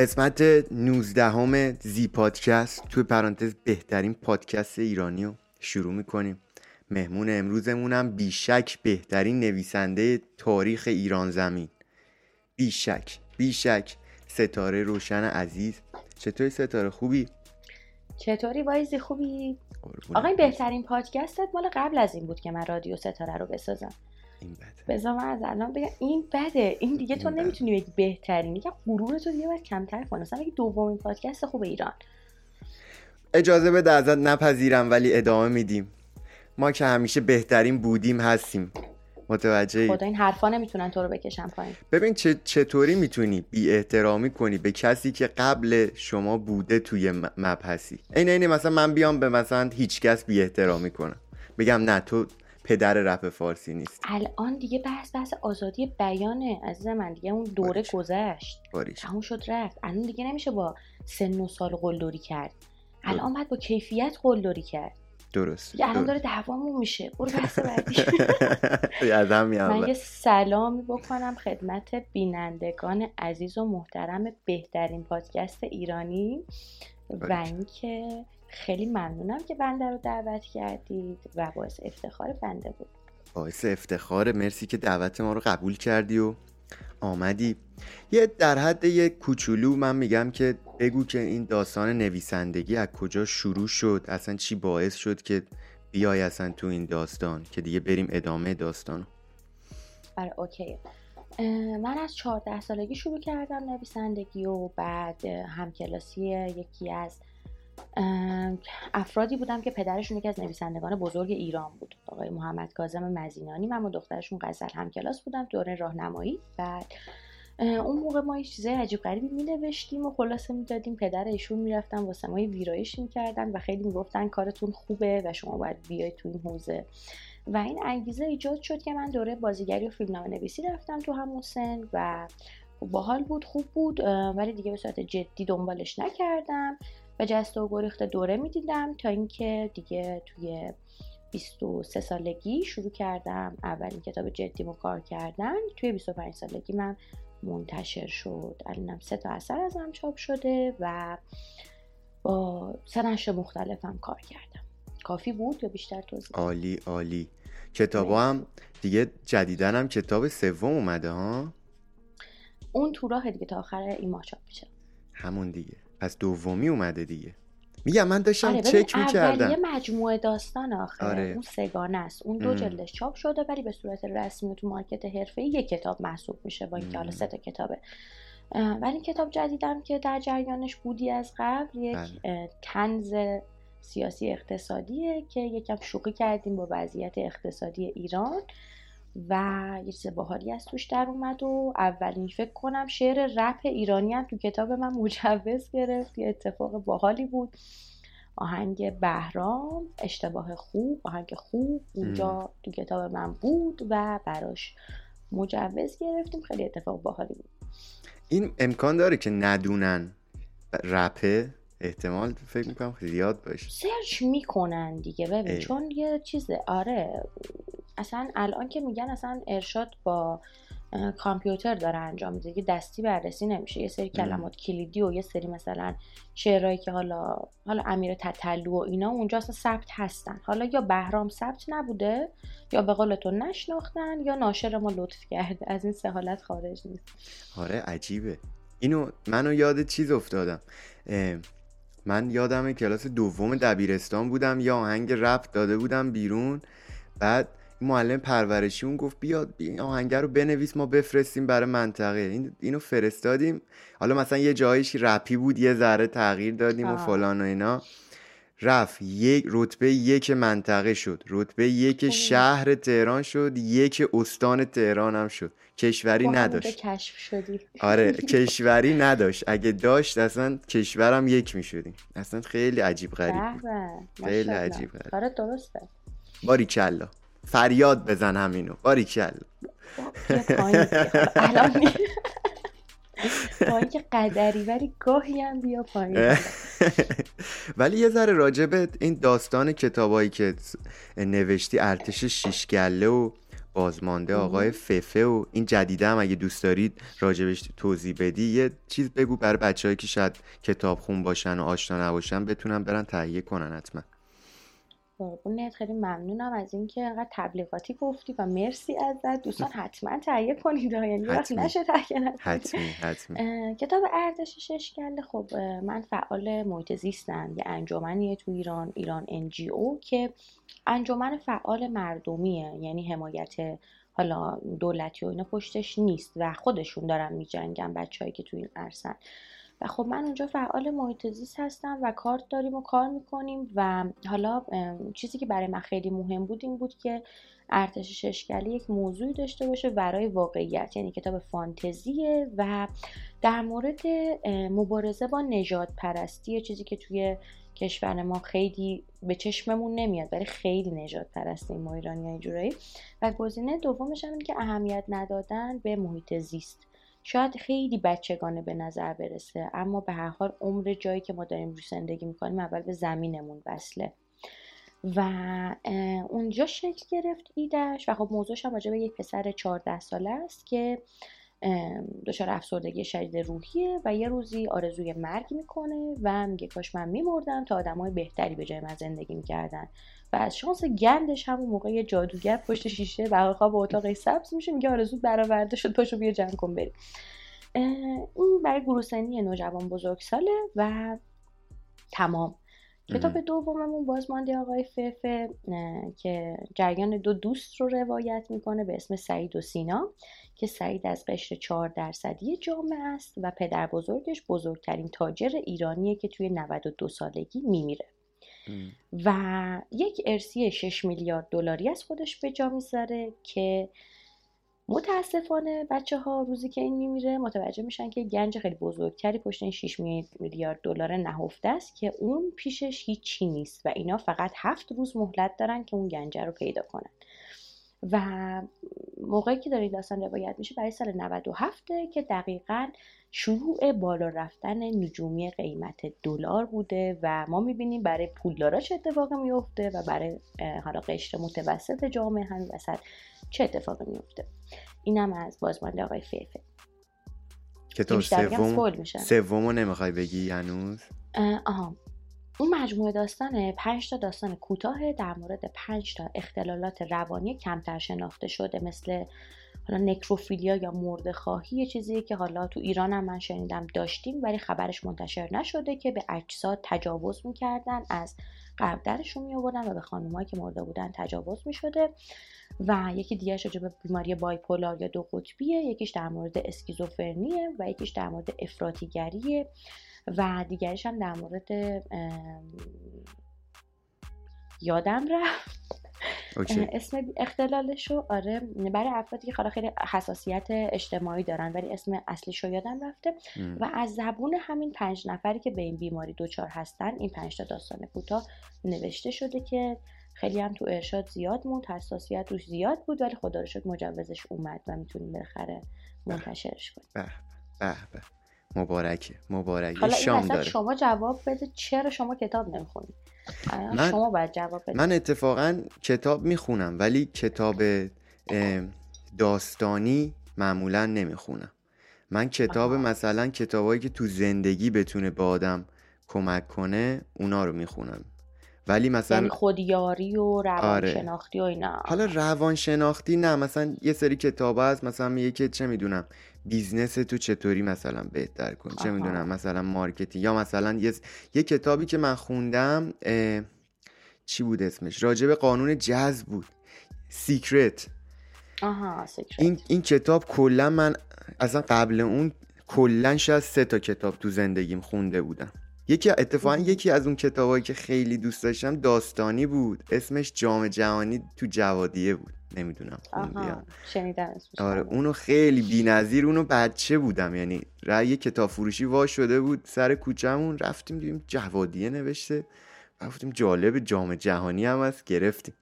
قسمت 19 همه زی پادکست توی پرانتز بهترین پادکست ایرانی رو شروع می‌کنیم. مهمون امروزمونم بیشک بهترین نویسنده تاریخ ایران زمین. بیشک بیشک. ستاره روشن عزیز. چطوری ستاره؟ خوبی؟ چطوری وایزی؟ خوبی؟ آقای بهترین پادکستت مال قبل از این بود که من رادیو ستاره رو بسازم. این بده. بذار من از الان بگم این بده. این دیگه تو بده. نمی‌تونی بگی بهترین. یکم غرور تو دیگه باید کمتر کنی. مثلا بگی دومین پادکست خوب ایران. اجازه بده ازت نپذیرم ولی ادامه میدیم. ما که همیشه بهترین بودیم هستیم. متوجه خدا این حرفا نمی‌تونن تو رو بکشن پایین. ببین چه چطوری می‌تونی بی احترامی کنی به کسی که قبل شما بوده توی مبحثی؟ این اینه مثلا من بیام به مثلا هیچکس بی احترامی کنم. بگم نه تو پدر رپ فارسی نیست. الان دیگه بحث بحث آزادی بیانه عزیز من دیگه اون دوره باریکلا. گذشت. باریش تموم شد رفت. الان دیگه نمیشه با سن و سال قلدری کرد. الان باید با کیفیت قلدری کرد. درست. دیگه الان. داره دعوامون میشه. برو بحث بعدی. من. یه سلامی بکنم خدمت بینندگان عزیز و محترم بهترین پادکست ایرانی و. اینکه خیلی ممنونم که بنده رو دعوت کردید و باعث افتخار بنده بود. باعث افتخاره مرسی که دعوت ما رو قبول کردی و آمدی. یه در حد یه کوچولو من میگم که بگو که این داستان نویسندگی از کجا شروع شد؟ اصلا چی باعث شد که بیای اصلا تو این داستان؟ که دیگه بریم ادامه داستان برای اوکی. من از 14 سالگی شروع کردم نویسندگی و بعد همکلاسی یکی از افرادی بودم که پدرشون یکی از نویسندگان بزرگ ایران بود. آقای محمد کاظم مزینانی من و دخترشون غزل همکلاس بودم دوره راهنمایی. اه، اون موقع ما یه چیزای عجیب غریبی می نوشتیم و خلاصه می‌دادیم پدر ایشون می‌رفتن واسه ما ویرایش می‌کردن و خیلی می‌گفتن کارتون خوبه و شما باید بیاید تو این حوزه. و این انگیزه ایجاد شد که من دوره بازیگری و فیلمنامه نویسی رفتم تو همون سن و خب باحال بود خوب بود ولی دیگه به صورت جدی دنبالش نکردم. و جسته و گریخته دوره می‌دیدم تا اینکه دیگه توی 23 سالگی شروع کردم اولین کتاب جدیمو کار کردن. توی 25 سالگی من منتشر شد. الانم سه تا اثر ازم چاپ شده و با سه نشر مختلفم کار کردم. کافی بود یا بیشتر توضیح؟ عالی عالی. کتابا هم دیگه جدیدن هم کتاب سوم اومده ها؟ اون تو راه دیگه تا آخر این ماه چاپ میشه. همون دیگه. پس دومی اومده دیگه میگم من داشتم آره چک می‌کردم اولیه مجموعه داستان آخر آره. اون سگانه است اون دو. جلدش چاپ شده ولی به صورت رسمی تو مارکت حرفه‌ای یک کتاب محسوب میشه با اینکه حالا. سه تا کتابه ولی کتاب جدیدم که در جریانش بودی از قبل یک بله. تنز سیاسی اقتصادیه که یکم شوخی کردیم با وضعیت اقتصادی ایران و یه چیز باحالی از توش در اومد و اولین فکر کنم شعر رپ ایرانی هم تو کتاب من مجوز گرفت یه اتفاق باحالی بود. آهنگ بهرام اشتباه خوب آهنگ خوب اونجا تو کتاب من بود و براش مجوز گرفتیم. خیلی اتفاق باحالی بود. این امکان داره که ندونن رپه احتمال فکر می‌کنم زیاد باشه. سرچ می‌کنن دیگه ببین اه. چون یه چیزه. آره. اصلا الان که میگن اصلا ارشاد با کامپیوتر داره انجام میده. دیگه دستی بررسی نمیشه. یه سری کلمات کلیدی و یه سری مثلا شعرهایی که حالا حالا امیر تتلو و اینا اونجا اصلا ثبت هستن. حالا یا بهرام ثبت نبوده یا به قول تو نشناختن یا ناشر ما لطف کرده. از این سه حالت خارج نیست. آره عجیبه. اینو منو یاد چیز افتادم. من یادم کلاس دوم دبیرستان بودم یا آهنگ رپ داده بودم بیرون. بعد معلم پرورشی اون گفت بیاد بی- این آهنگ رو بنویس ما بفرستیم برای منطقه. این اینو فرستادیم. حالا مثلا یه جایش رپی بود یه ذره تغییر دادیم و آه. فلان و اینا. رفت یک رتبه یک منطقه شد. رتبه یک خوبه. شهر تهران شد یک استان تهران هم شد. کشوری نداشت. کشف شدی. آره کشوری نداشت. اگه داشت اصلا کشورم یک می‌شدیم اصلا خیلی عجیب غریب بود. خیلی. عجیب غریب. کارت درسته. باریکلا. فریاد بزن همینو. دیگه. حالا الان می- با اینکه قدری ولی گاهی هم بیا پایین. ولی یه ذره راجبه این داستان کتابایی که نوشتی ارتش شیشگله و بازمانده آقای ففه و این جدیده هم اگه دوست دارید راجبش توضیح بدی یه چیز بگو برای بچههایی که شاید کتاب خون باشن و آشنا نباشن بتونن برن تهیه کنن حتما. قربونت خیلی ممنونم از اینکه انقدر تبلیغاتی گفتی و مرسی ازت. دوستان حتما تهیه کنید یعنی وقت نشه تهیه حتمی کتاب ارزش ششکل خب من فعال محیط زیستم یه انجمنیه تو ایران ایران انجی او که انجمن فعال مردمیه یعنی حمایت حالا دولتی و اینا پشتش نیست و خودشون دارن میجنگن بچههایی که تو این عرصن و خب من اونجا فعال محیط زیست هستم و کارت داریم و کار می‌کنیم و حالا چیزی که برای من خیلی مهم بود این بود که ارتش ششکلی یک موضوعی داشته باشه برای واقعیت یعنی کتاب فانتزیه و در مورد مبارزه با نجات پرستی چیزی که توی کشور ما خیلی به چشممون نمیاد ولی خیلی نجات پرستی ما ایرانی اینجورایی و گزینه دومش هم که اهمیت ندادن به محیط زیست. شاید خیلی بچگانه به نظر برسه اما به هر حال عمر جایی که ما داریم روی زندگی می‌کنیم اول به زمینمون وصله. و اونجا شکل گرفت ایدش و خب موضوعش هم به یک پسر 14 ساله است که دچار افسردگی شدید روحیه و یه روزی آرزوی مرگ می‌کنه و میگه کاش من میمردم تا آدمای بهتری به جای من زندگی می‌کردن. و از شانس گندش همون موقع یه جادوگر پشت شیشه و خواب اتاق سبز میشه میگه آرزو برآورده شد پاشو بیا جمع کن بریم. این برای گروسنی نوجوان بزرگساله و تمام. کتاب دوممون بازمانده آقای ففه که جریان دو دوست رو روایت می‌کنه به اسم سعید و سینا که سعید از قشر چهار درصدی جامعه است و پدر بزرگش بزرگترین تاجر ایرانیه که توی 92 سالگی میمیره. و یک ارسی 6 میلیارد دلاری از خودش به جا می‌ذاره که متاسفانه بچه ها روزی که این میمیره متوجه میشن که گنج خیلی بزرگتری پشت این 6 میلیارد دلار نهفته است که اون پیشش هیچی نیست و اینا فقط هفت روز مهلت دارن که اون گنج رو پیدا کنن. و موقعی که داری داستان روایت میشه برای سال 97 که دقیقا شروع بالا رفتن نجومی قیمت دلار بوده و ما می‌بینیم برای پولدارا چه اتفاقی میفته و برای حالا قشر متوسط جامعه هم وسط چه اتفاقی میفته اینم از بازمانده آقای فیفه. کتاب سوم سومو نمی‌خوای بگی هنوز؟ آها. اون مجموعه داستان پنج تا داستان کوتاه در مورد پنج تا اختلالات روانی کمتر شناخته شده مثل حالا نکروفیلیا یا مرده خواهی یه چیزی که حالا تو ایران هم من شنیدم داشتیم ولی خبرش منتشر نشده که به اجساد تجاوز می‌کردن از قبدرشون می آوردن و به خانمایی که مرده بودن تجاوز می شده و یکی دیگه راجع به بیماری بایپولار یا دو قطبیه یکیش در مورد اسکیزوفرنیه و یکیش در مورد افراطیگریه. و دیگرش هم در مورد یادم رفت. اسم اختلالشو آره برای افرادی که حالا خیلی حساسیت اجتماعی دارن ولی اسم اصلیشو یادم رفته. و از زبون همین پنج نفری که به این بیماری دوچار هستن این پنج تا داستان کوتاه نوشته شده که خیلی هم تو ارشاد زیاد موند حساسیت روش زیاد بود ولی خدا رو شکر مجوزش اومد و می‌تونیم بالاخره منتشرش کنیم. به به. مبارکه. مبارکه. حالا شام داره. شما جواب بده چرا شما کتاب نمی‌خونید من شما باید جواب بده من اتفاقا کتاب می‌خونم ولی کتاب داستانی معمولا نمی‌خونم. من کتاب آه. مثلا کتابایی که تو زندگی بتونه به آدم کمک کنه اونا رو می‌خونم. ولی مثلا یعنی خودیاری و روانشناختی آره. و اینا. حالا روانشناختی نه مثلا یه سری کتاب هست مثلا میگه که چه می‌دونم business تو چطوری مثلا بهتر کن چه می‌دونم مثلا marketing یا مثلا یه, یه کتابی که من خوندم چی بود اسمش؟ راجب قانون جذب بود. Secret آها Secret این, این کتاب کلا من اصلا قبل اون کلا شاید سه تا کتاب تو زندگیم خونده بودم. یکی اتفاقا یکی از اون کتابایی که خیلی دوست داشتم داستانی بود. اسمش جام جهانی تو جوادیه بود. نمی‌دونم شنیدم آره اونو خیلی بی‌نظیر اونو بچه بودم یعنی یه کتاب فروشی وا شده بود سر کوچمون رفتیم دیدیم جوادیه نوشته رفتیم جالب جام جهانی هم هست گرفتیم.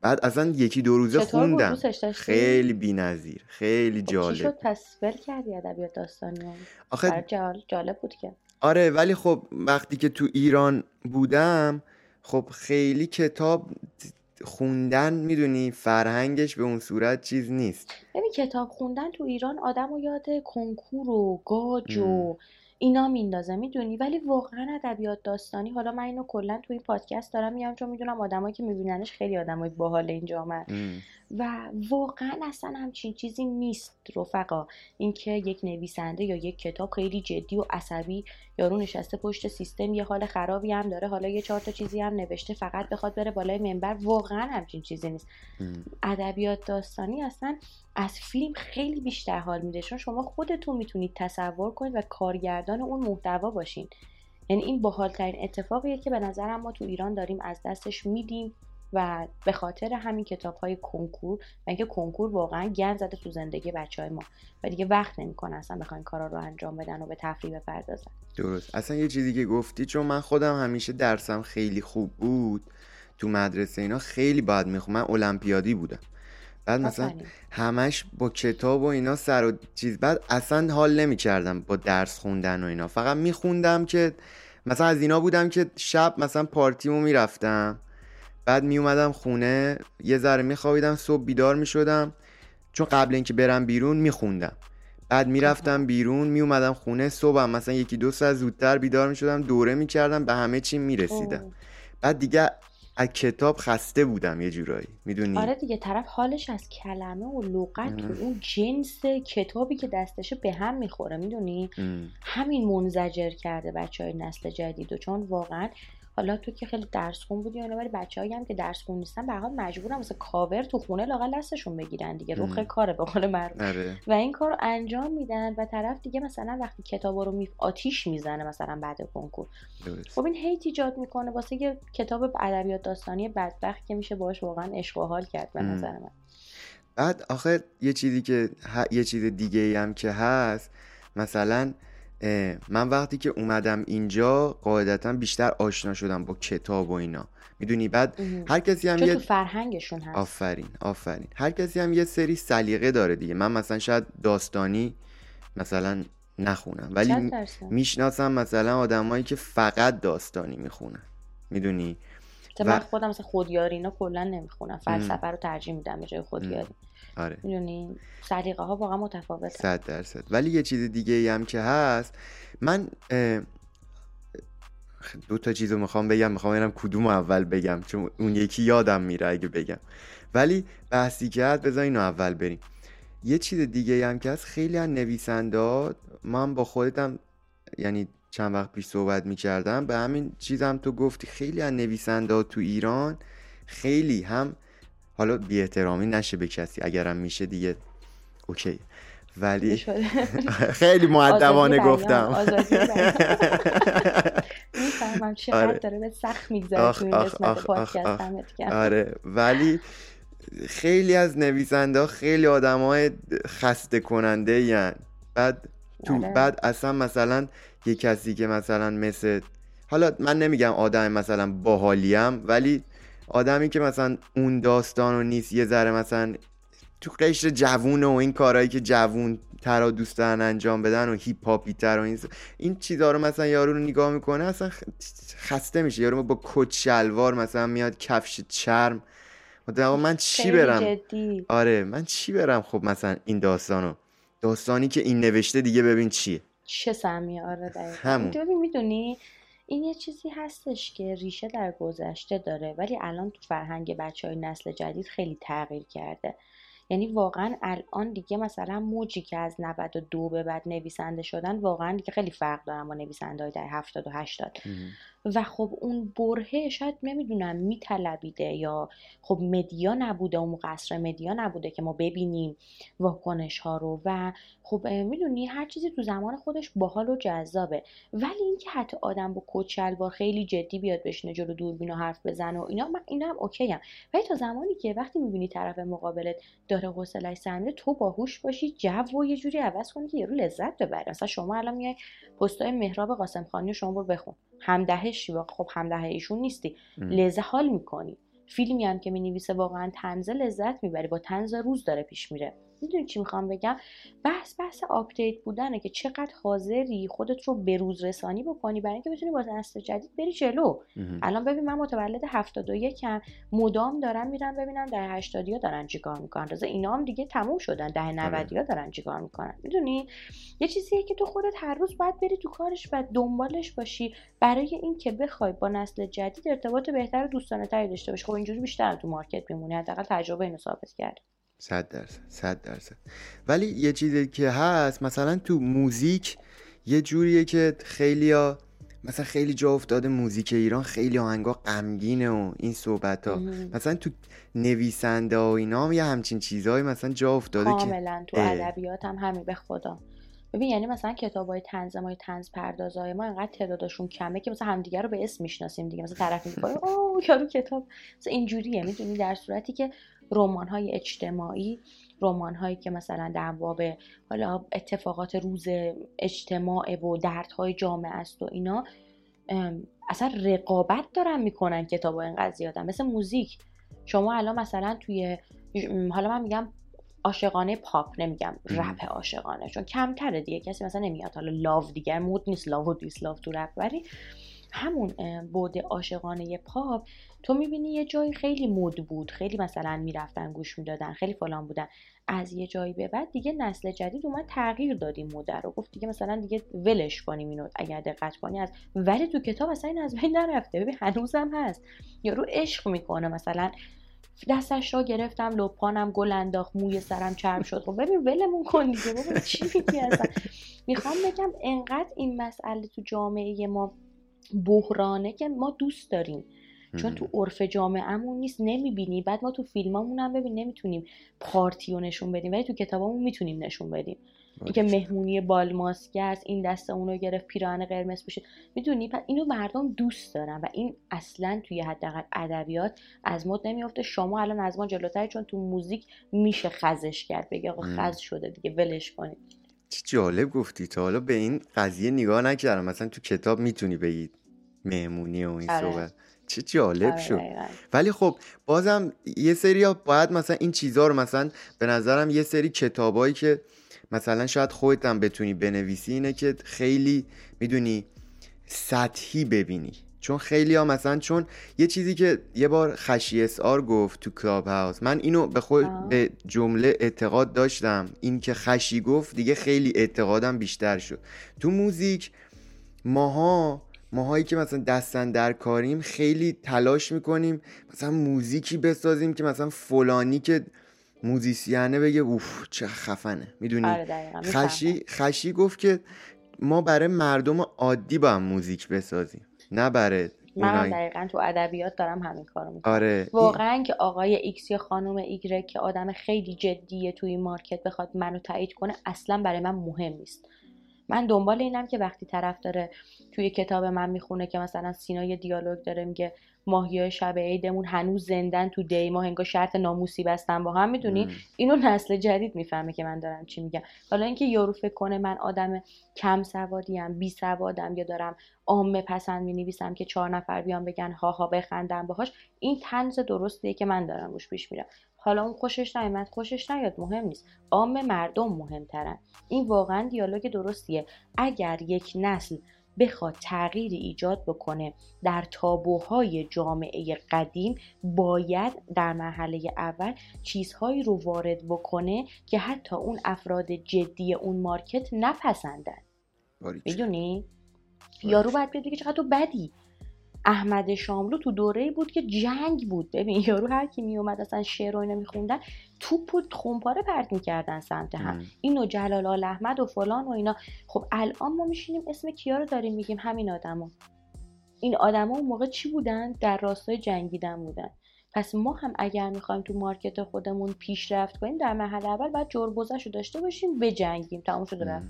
بعد اصلا یکی دو روزه خوندم. خیلی بی‌نظیر خیلی خب جالب. چی شد؟ پس کردی ادبیات داستانی آخه جالب بود که. آره ولی خب وقتی که تو ایران بودم خب خیلی کتاب خوندن می‌دونی فرهنگش به اون صورت چیز نیست. ببین کتاب خوندن تو ایران آدم و یاد کنکور و گاج و اینا میندازه می‌دونی؟ ولی واقعا ادبیات داستانی حالا من اینو کلا تو این پادکست دارم میام چون می‌دونم آدمایی که میبیننش خیلی آدمای باحال این جامعه و واقعا اصلا همچین چیزی نیست رفقا. اینکه یک نویسنده یا یک کتاب خیلی جدی و عصبی یارو نشسته پشت سیستم یه حال خرابی هم داره حالا یه چهار تا چیزی هم نوشته فقط بخواد بره بالای منبر واقعا همچین چیزی نیست. ادبیات داستانی اصلا از فیلم خیلی بیشتر حال میده چون شما خودتون می‌تونید تصور کنید و کارگردان اون محتوا باشین. یعنی این باحالترین اتفاقیه که به نظرم ما تو ایران داریم از دستش میدیم. و به خاطر همین کتاب های کنکور و اینکه کنکور واقعا گند زده تو زندگی بچه های ما. و دیگه وقت نمی‌کنه اصلا بخواین کارا رو انجام بدن و به تفریح بپردازن. درست. اصلا یه چیزی که گفتی چون من خودم همیشه درسم خیلی خوب بود تو مدرسه اینا خیلی باید می‌خونم من المپیادی بودم. بعد مثلا همش با کتاب و اینا سر و چیز بعد اصلا حال نمی‌کردم با درس خوندن و اینا. فقط میخوندم که مثلا از اینا بودم که شب مثلا پارتیمو می‌رفتم. بعد می اومدم خونه یه ذره میخوابیدم صبح بیدار می‌شدم. چون قبل اینکه برم بیرون میخوندم. بعد می‌رفتم بیرون می اومدم خونه صبحم مثلا یکی دو ساعت زودتر بیدار می‌شدم دوره می‌کردم به همه چی می‌رسیدم. بعد دیگه از کتاب خسته بودم یه جورایی. می‌دونی؟ آره دیگه طرف حالش از کلمه و لغت و اون جنس کتابی که دستشه به هم می‌خوره می‌دونی؟ همین منزجر کرده بچه های نسل جدید و چون واقعا حالا تو که خیلی درس خون بودی اینا ولی بچه‌ای هم که درس خون نیستن به حال مجبورن مثل کاور تو خونه لاقل دستشون بگیرن دیگه روخ کاره به قول معروف. آره. و این کار رو انجام میدن و طرف دیگه مثلا وقتی کتابا رو می آتیش می‌زنه مثلا بعد کنکور. خب این هیت ایجاد می‌کنه واسه یه کتاب ادبیات داستانی بدبخت که میشه باش واقعا عشق و حال کرد به نظر من. بعد آخه یه چیزی که یه چیز دیگه هم که هست مثلا من وقتی که اومدم اینجا قاعدتا بیشتر آشنا شدم با کتاب و اینا. می‌دونی؟ بعد هر کسی هم یه تو فرهنگشون هست؟ آفرین آفرین. هر کسی هم یه سری سلیقه داره دیگه. من مثلا شاید داستانی مثلا نخونم ولی می‌شناسم مثلا آدمایی که فقط داستانی می‌خونن. می‌دونی؟ من خودم مثلا خودیاری اینا کلا نمی‌خونم. فلسفه رو ترجیح میدم به جای خودیاری. آره. می‌دونی؟ سلیقه ها واقعا متفاوته صد درصد. ولی یه چیز دیگه ای هم که هست من دو تا چیز رو می‌خوام بگم می‌خوام ببینم کدوم اول بگم چون اون یکی یادم میره اگه بگم. ولی بحثی که هست بذار اینو اول بریم. یه چیز دیگه هم که هست خیلی از نویسنده من با خودتم یعنی چند وقت پیش صحبت می‌کردم به همین چیزم تو گفتی خیلی از نویسنده تو ایران خیلی هم حالا بی احترامی نشه به کسی اگرم میشه دیگه. اوکی. ولی خیلی معدبانه گفتم. می‌فهمم چقدر آره. داره به سخت میگذره تو این آره. ولی خیلی از نویسنده خیلی آدم های خسته کننده یعن. بعد تو آره. بعد اصلا مثلا یه کسی که مثلا مثل حالا من نمیگم آدم مثلا باحالیم ولی آدمی که مثلا اون داستان و نیست یه ذره مثلا تو قشر جوونه و این کارهایی که جوون ترا دوست دارن انجام بدن و هیپ هاپی تر و این این چیزا رو مثلا یارو رو نگاه می‌کنه اصلا خسته میشه. یارو با کت شلوار مثلا میاد کفش چرم. من چی برم؟ آره من چی برم خب مثلا این داستانو داستانی که این نوشته دیگه ببین چیه؟ چه سمیه آره دقیقا. همون. می‌دونی این یه چیزی هستش که ریشه در گذشته داره ولی الان تو فرهنگ بچه های نسل جدید خیلی تغییر کرده. یعنی واقعا الان دیگه مثلا موجی که از 92 به بعد نویسنده شدن واقعا دیگه خیلی فرق دارن با نویسنده های در 70 و 80 و خب اون برهه شاید نمی‌دونم میطلبیده یا خب مدیا نبوده اون قصر مدیا نبوده که ما ببینیم واکنش ها رو. و خب می‌دونی هر چیزی تو زمان خودش باحال و جذابه. ولی اینکه حتی آدم با کچل با خیلی جدی بیاد بشینه جلو دوربین و حرف بزنه و اینا من اینا هم اوکی هم. ولی تا زمانی که وقتی می‌بینی طرف مقابلت داره حوصلش سر تو باهوش باشی جو و یه جوری عوض کنی که یارو لذت ببره. مثلا شما الان میای پستای مهراب قاسم خانی شما برو بخون. هم‌دهه‌شی خب هم‌دهه ایشون نیستی. لذت حال می‌کنی. فیلمی هم که می‌نویسه واقعا طنزه لذت می‌بری. با طنز روز داره پیش میره. می‌دونی چی می‌خوام بگم؟ بحث بحث update بودنه که چقدر حاضری خودت رو به روز رسانی بکنی برای اینکه بتونی با نسل جدید بری جلو. الان ببین من متولد 71 ام. مدام دارم میرم ببینم دهه 80 ها دارن چیکار می‌کنن. رضا اینا هم دیگه تموم شدن. دهه 90 ها دارن چیکار می‌کنن. می‌دونی؟ یه چیزیه که تو خودت هر روز باید بری تو کارش و دنبالش باشی. برای اینکه بخوای با نسل جدید ارتباط بهتر و دوستانه تری داشته باشی. خب اینجوری بیشتر تو مارکت میمونی. حداقل تجربه اینو ثابت کرد. صد درصد صد درصد. ولی یه چیزی که هست مثلا تو موزیک یه جوریه که خیلیا مثلا خیلی جا افتاده موزیک ایران خیلی آهنگا غمگینه و این صحبت ها مثلا تو نویسنده و اینا هم یه همچین چیزهایی مثلا جا افتاده کاملا تو ادبیات هم همین به خدا. ببین یعنی مثلا کتاب های تنز ما تنز پردازهای ما انقدر تعدادشون کمه که مثلا همدیگه رو به اسم می‌شناسیم دیگه. مثلا طرف میگه اوه یارو کتاب. مثلا اینجوریه می‌دونی؟ در صورتی که رمان های اجتماعی رمان هایی که مثلا در باب حالا اتفاقات روز اجتماع و دردهای جامعه است و اینا اصلا رقابت دارن می‌کنن کتاب این قضیه مثل موزیک. شما الان مثلا توی حالا من میگم عاشقانه پاپ نمیگم رپ عاشقانه چون کمتره دیگه. کسی مثلا نمیاد حالا love دیگه مد نیست love و diss love تو رپ. ولی همون بود عاشقانه پاپ تو می‌بینی یه جایی خیلی مد بود خیلی مثلا می‌رفتن گوش می‌دادن خیلی فلان بودن. از یه جایی به بعد دیگه نسل جدید اومد تغییر دادیم مد رو. گفت دیگه مثلا دیگه ولش کنیم اینو اگر دقت کنی از ولی تو کتاب اصلا این از بین نرفته. ببین هنوزم هست. یارو عشق می‌کنه. مثلا دستش را گرفتم لپانم گل انداخت موی سرم چرم شد. خب ببین ولمون کن دیگه. بابا چی میگی اصلا؟ می‌خوام بگم انقدر این مسئله تو جامعه ما بحرانه که ما دوست داریم. چون تو عرف جامعهمون نیست نمی‌بینی. بعد ما تو فیلمامون هم ببین نمی‌تونیم پارتی رو نشون بدیم ولی تو کتابامون می‌تونیم نشون بدیم. اینکه مهمونی بال ماسکه است این دست اونو گرفت پیراهن قرمز پوشید می‌دونی؟ اینو مردم دوست دارن و این اصلا توی حداقل ادبیات از مد نمیافته. شما الان از ما جلوتر چون تو موزیک میشه خزش کرد. بگی آقا خز شده دیگه ولش کنید. چه جالب گفتی تا حالا به این قضیه نگاه نکردم. مثلا تو کتاب می‌تونی بگید مهمونی و این آره. صحبت. چه جالب آره، شد. ولی خب بازم یه سری ها باید مثلا این چیزها رو مثلا به نظرم یه سری کتابایی که مثلا شاید خودت هم بتونی بنویسی اینه که خیلی می‌دونی سطحی ببینی. چون خیلی ها مثلا چون یه چیزی که یه بار خشی SR گفت تو Clubhouse من اینو به خود به جمله اعتقاد داشتم. این که خشی گفت دیگه خیلی اعتقادم بیشتر شد. تو موزیک ماها ماهایی که مثلا دست‌اندرکاریم خیلی تلاش می‌کنیم مثلا موزیکی بسازیم که مثلا فلانی که موزیسیانه بگه اوف چه خفنه. می‌دونی؟ آره خشی خشی گفت که ما برای مردم عادی با هم موزیک بسازیم. نه برای من دقیقا تو ادبیات دارم همین کارو می‌کنم. آره واقعا که آقای ایکس یا خانم ایگرگه که آدم خیلی جدیه توی market بخواد منو تایید کنه اصلا برای من مهم نیست. من دنبال اینم که وقتی طرف داره توی کتاب من می‌خونه که مثلا سینا یه دیالوگ داره میگه ماهی شب عیدمون هنوز زندن تو دی ما انگار شرط ناموسی بستن با هم می‌دونی؟ اینو نسل جدید می‌فهمه که من دارم چی میگم. حالا اینکه یارو فکر کنه من آدم کم سوادیم بی سوادم یا دارم عامه پسند می‌نویسم که چهار نفر بیان بگن ها ها بخندم باهاش این تنز درستیه که من دارم روش پیش میرم. حالا اون خوشش نیامد خوشش نیاد مهم نیست. عام مردم مهمترن. این واقعا دیالوگ درستیه. اگر یک نسل بخواد تغییری ایجاد بکنه در تابوهای جامعه قدیم باید در مرحله اول چیزهایی رو وارد بکنه که حتی اون افراد جدی اون مارکت نپسندن. می‌دونی؟ یارو باید بگه چقدر تو بدی. احمد شاملو تو دوره بود که جنگ بود. ببین یارو هر کی میومد اصلا شعر و اینا میخوندن توپ و خونپاره پرت می‌کردن سمت هم. اینو جلال آل احمد و فلان و اینا. خب الان ما میشینیم اسم کیا رو داریم میگیم؟ همین آدما. این آدما اون موقع چی بودن؟ در راستای جنگیدن بودن. پس ما هم اگر می‌خوایم تو مارکت خودمون پیشرفت کنیم در مرحله اول باید جربوزش رو داشته باشیم بجنگیم. تموم شده رفت.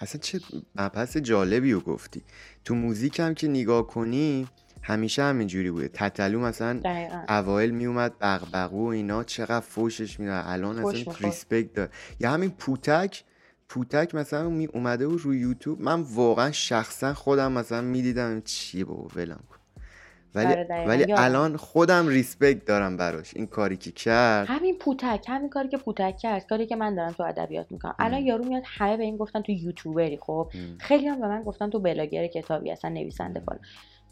اصلا چه مبحث جالبی رو گفتی. تو موزیک هم که نگاه کنی همیشه همینجوری بوده. تتلو مثلا اوایل میومد بغبغو و اینا چقدر فوشش می‌داد. الان اصلا ریسپکت داره یا همین پوتک پوتک مثلا می اومده بود روی یوتیوب. من واقعا شخصا خودم مثلا می‌دیدم چیه بابا ولم کن. ولی آره، ولی. الان خودم respect دارم براش. این کاری که کرد. همین پوتک همین کاری که پوتک کرد. کاری که من دارم تو ادبیات می‌کنم. الان یارو میاد همه به این گفتن تو یوتیوبری خب. خیلی هم به من گفتن تو بلاگر کتابی اصلا نویسنده فلان.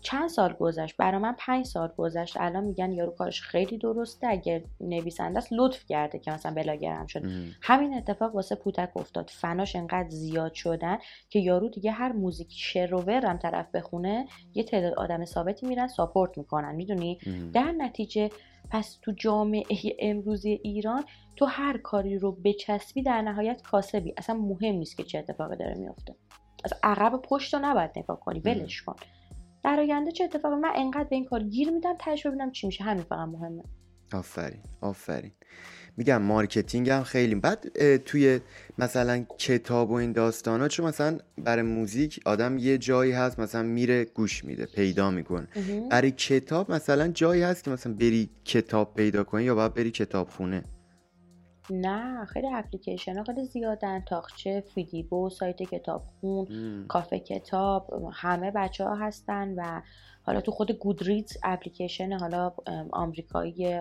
چند سال گذشت؟ برا من پنج سال گذشت. الان میگن یارو کارش خیلی درسته. اگر نویسنده است لطف کرده که مثلا بلاگرم شد. همین اتفاق واسه پوتک افتاد. فناش انقدر زیاد شدن که یارو دیگه هر موزیک شعر و ور هم طرف بخونه یه تعداد آدم ثابتی میرن ساپورت می‌کنن. می‌دونی. در نتیجه پس تو جامعه امروزی ایران تو هر کاری رو بچسبی در نهایت کاسبی. اصلا مهم نیست که چه اتفاقی داره میفته از عقب پشت رو نباید نگاه کنی. ولش کن. در آینده چه اتفاقی؟ من انقدر به این کار گیر میدم تهش ببینم چی میشه. همین فقط مهمه. آفرین آفرین. میگم marketing هم خیلی بعد توی مثلا کتاب و این داستان ها چون مثلا برای موزیک آدم یه جایی هست مثلا میره گوش میده پیدا می‌کنه. برای کتاب مثلا جایی هست که مثلا بری کتاب پیدا کنی یا باید بری کتاب خونه. نه خیلی اپلیکیشن ها خیلی زیادن طاقچه فیدیبو سایت کتابخون کافه کتاب همه بچه ها هستن و حالا تو خود گودریدز اپلیکیشن حالا آمریکایی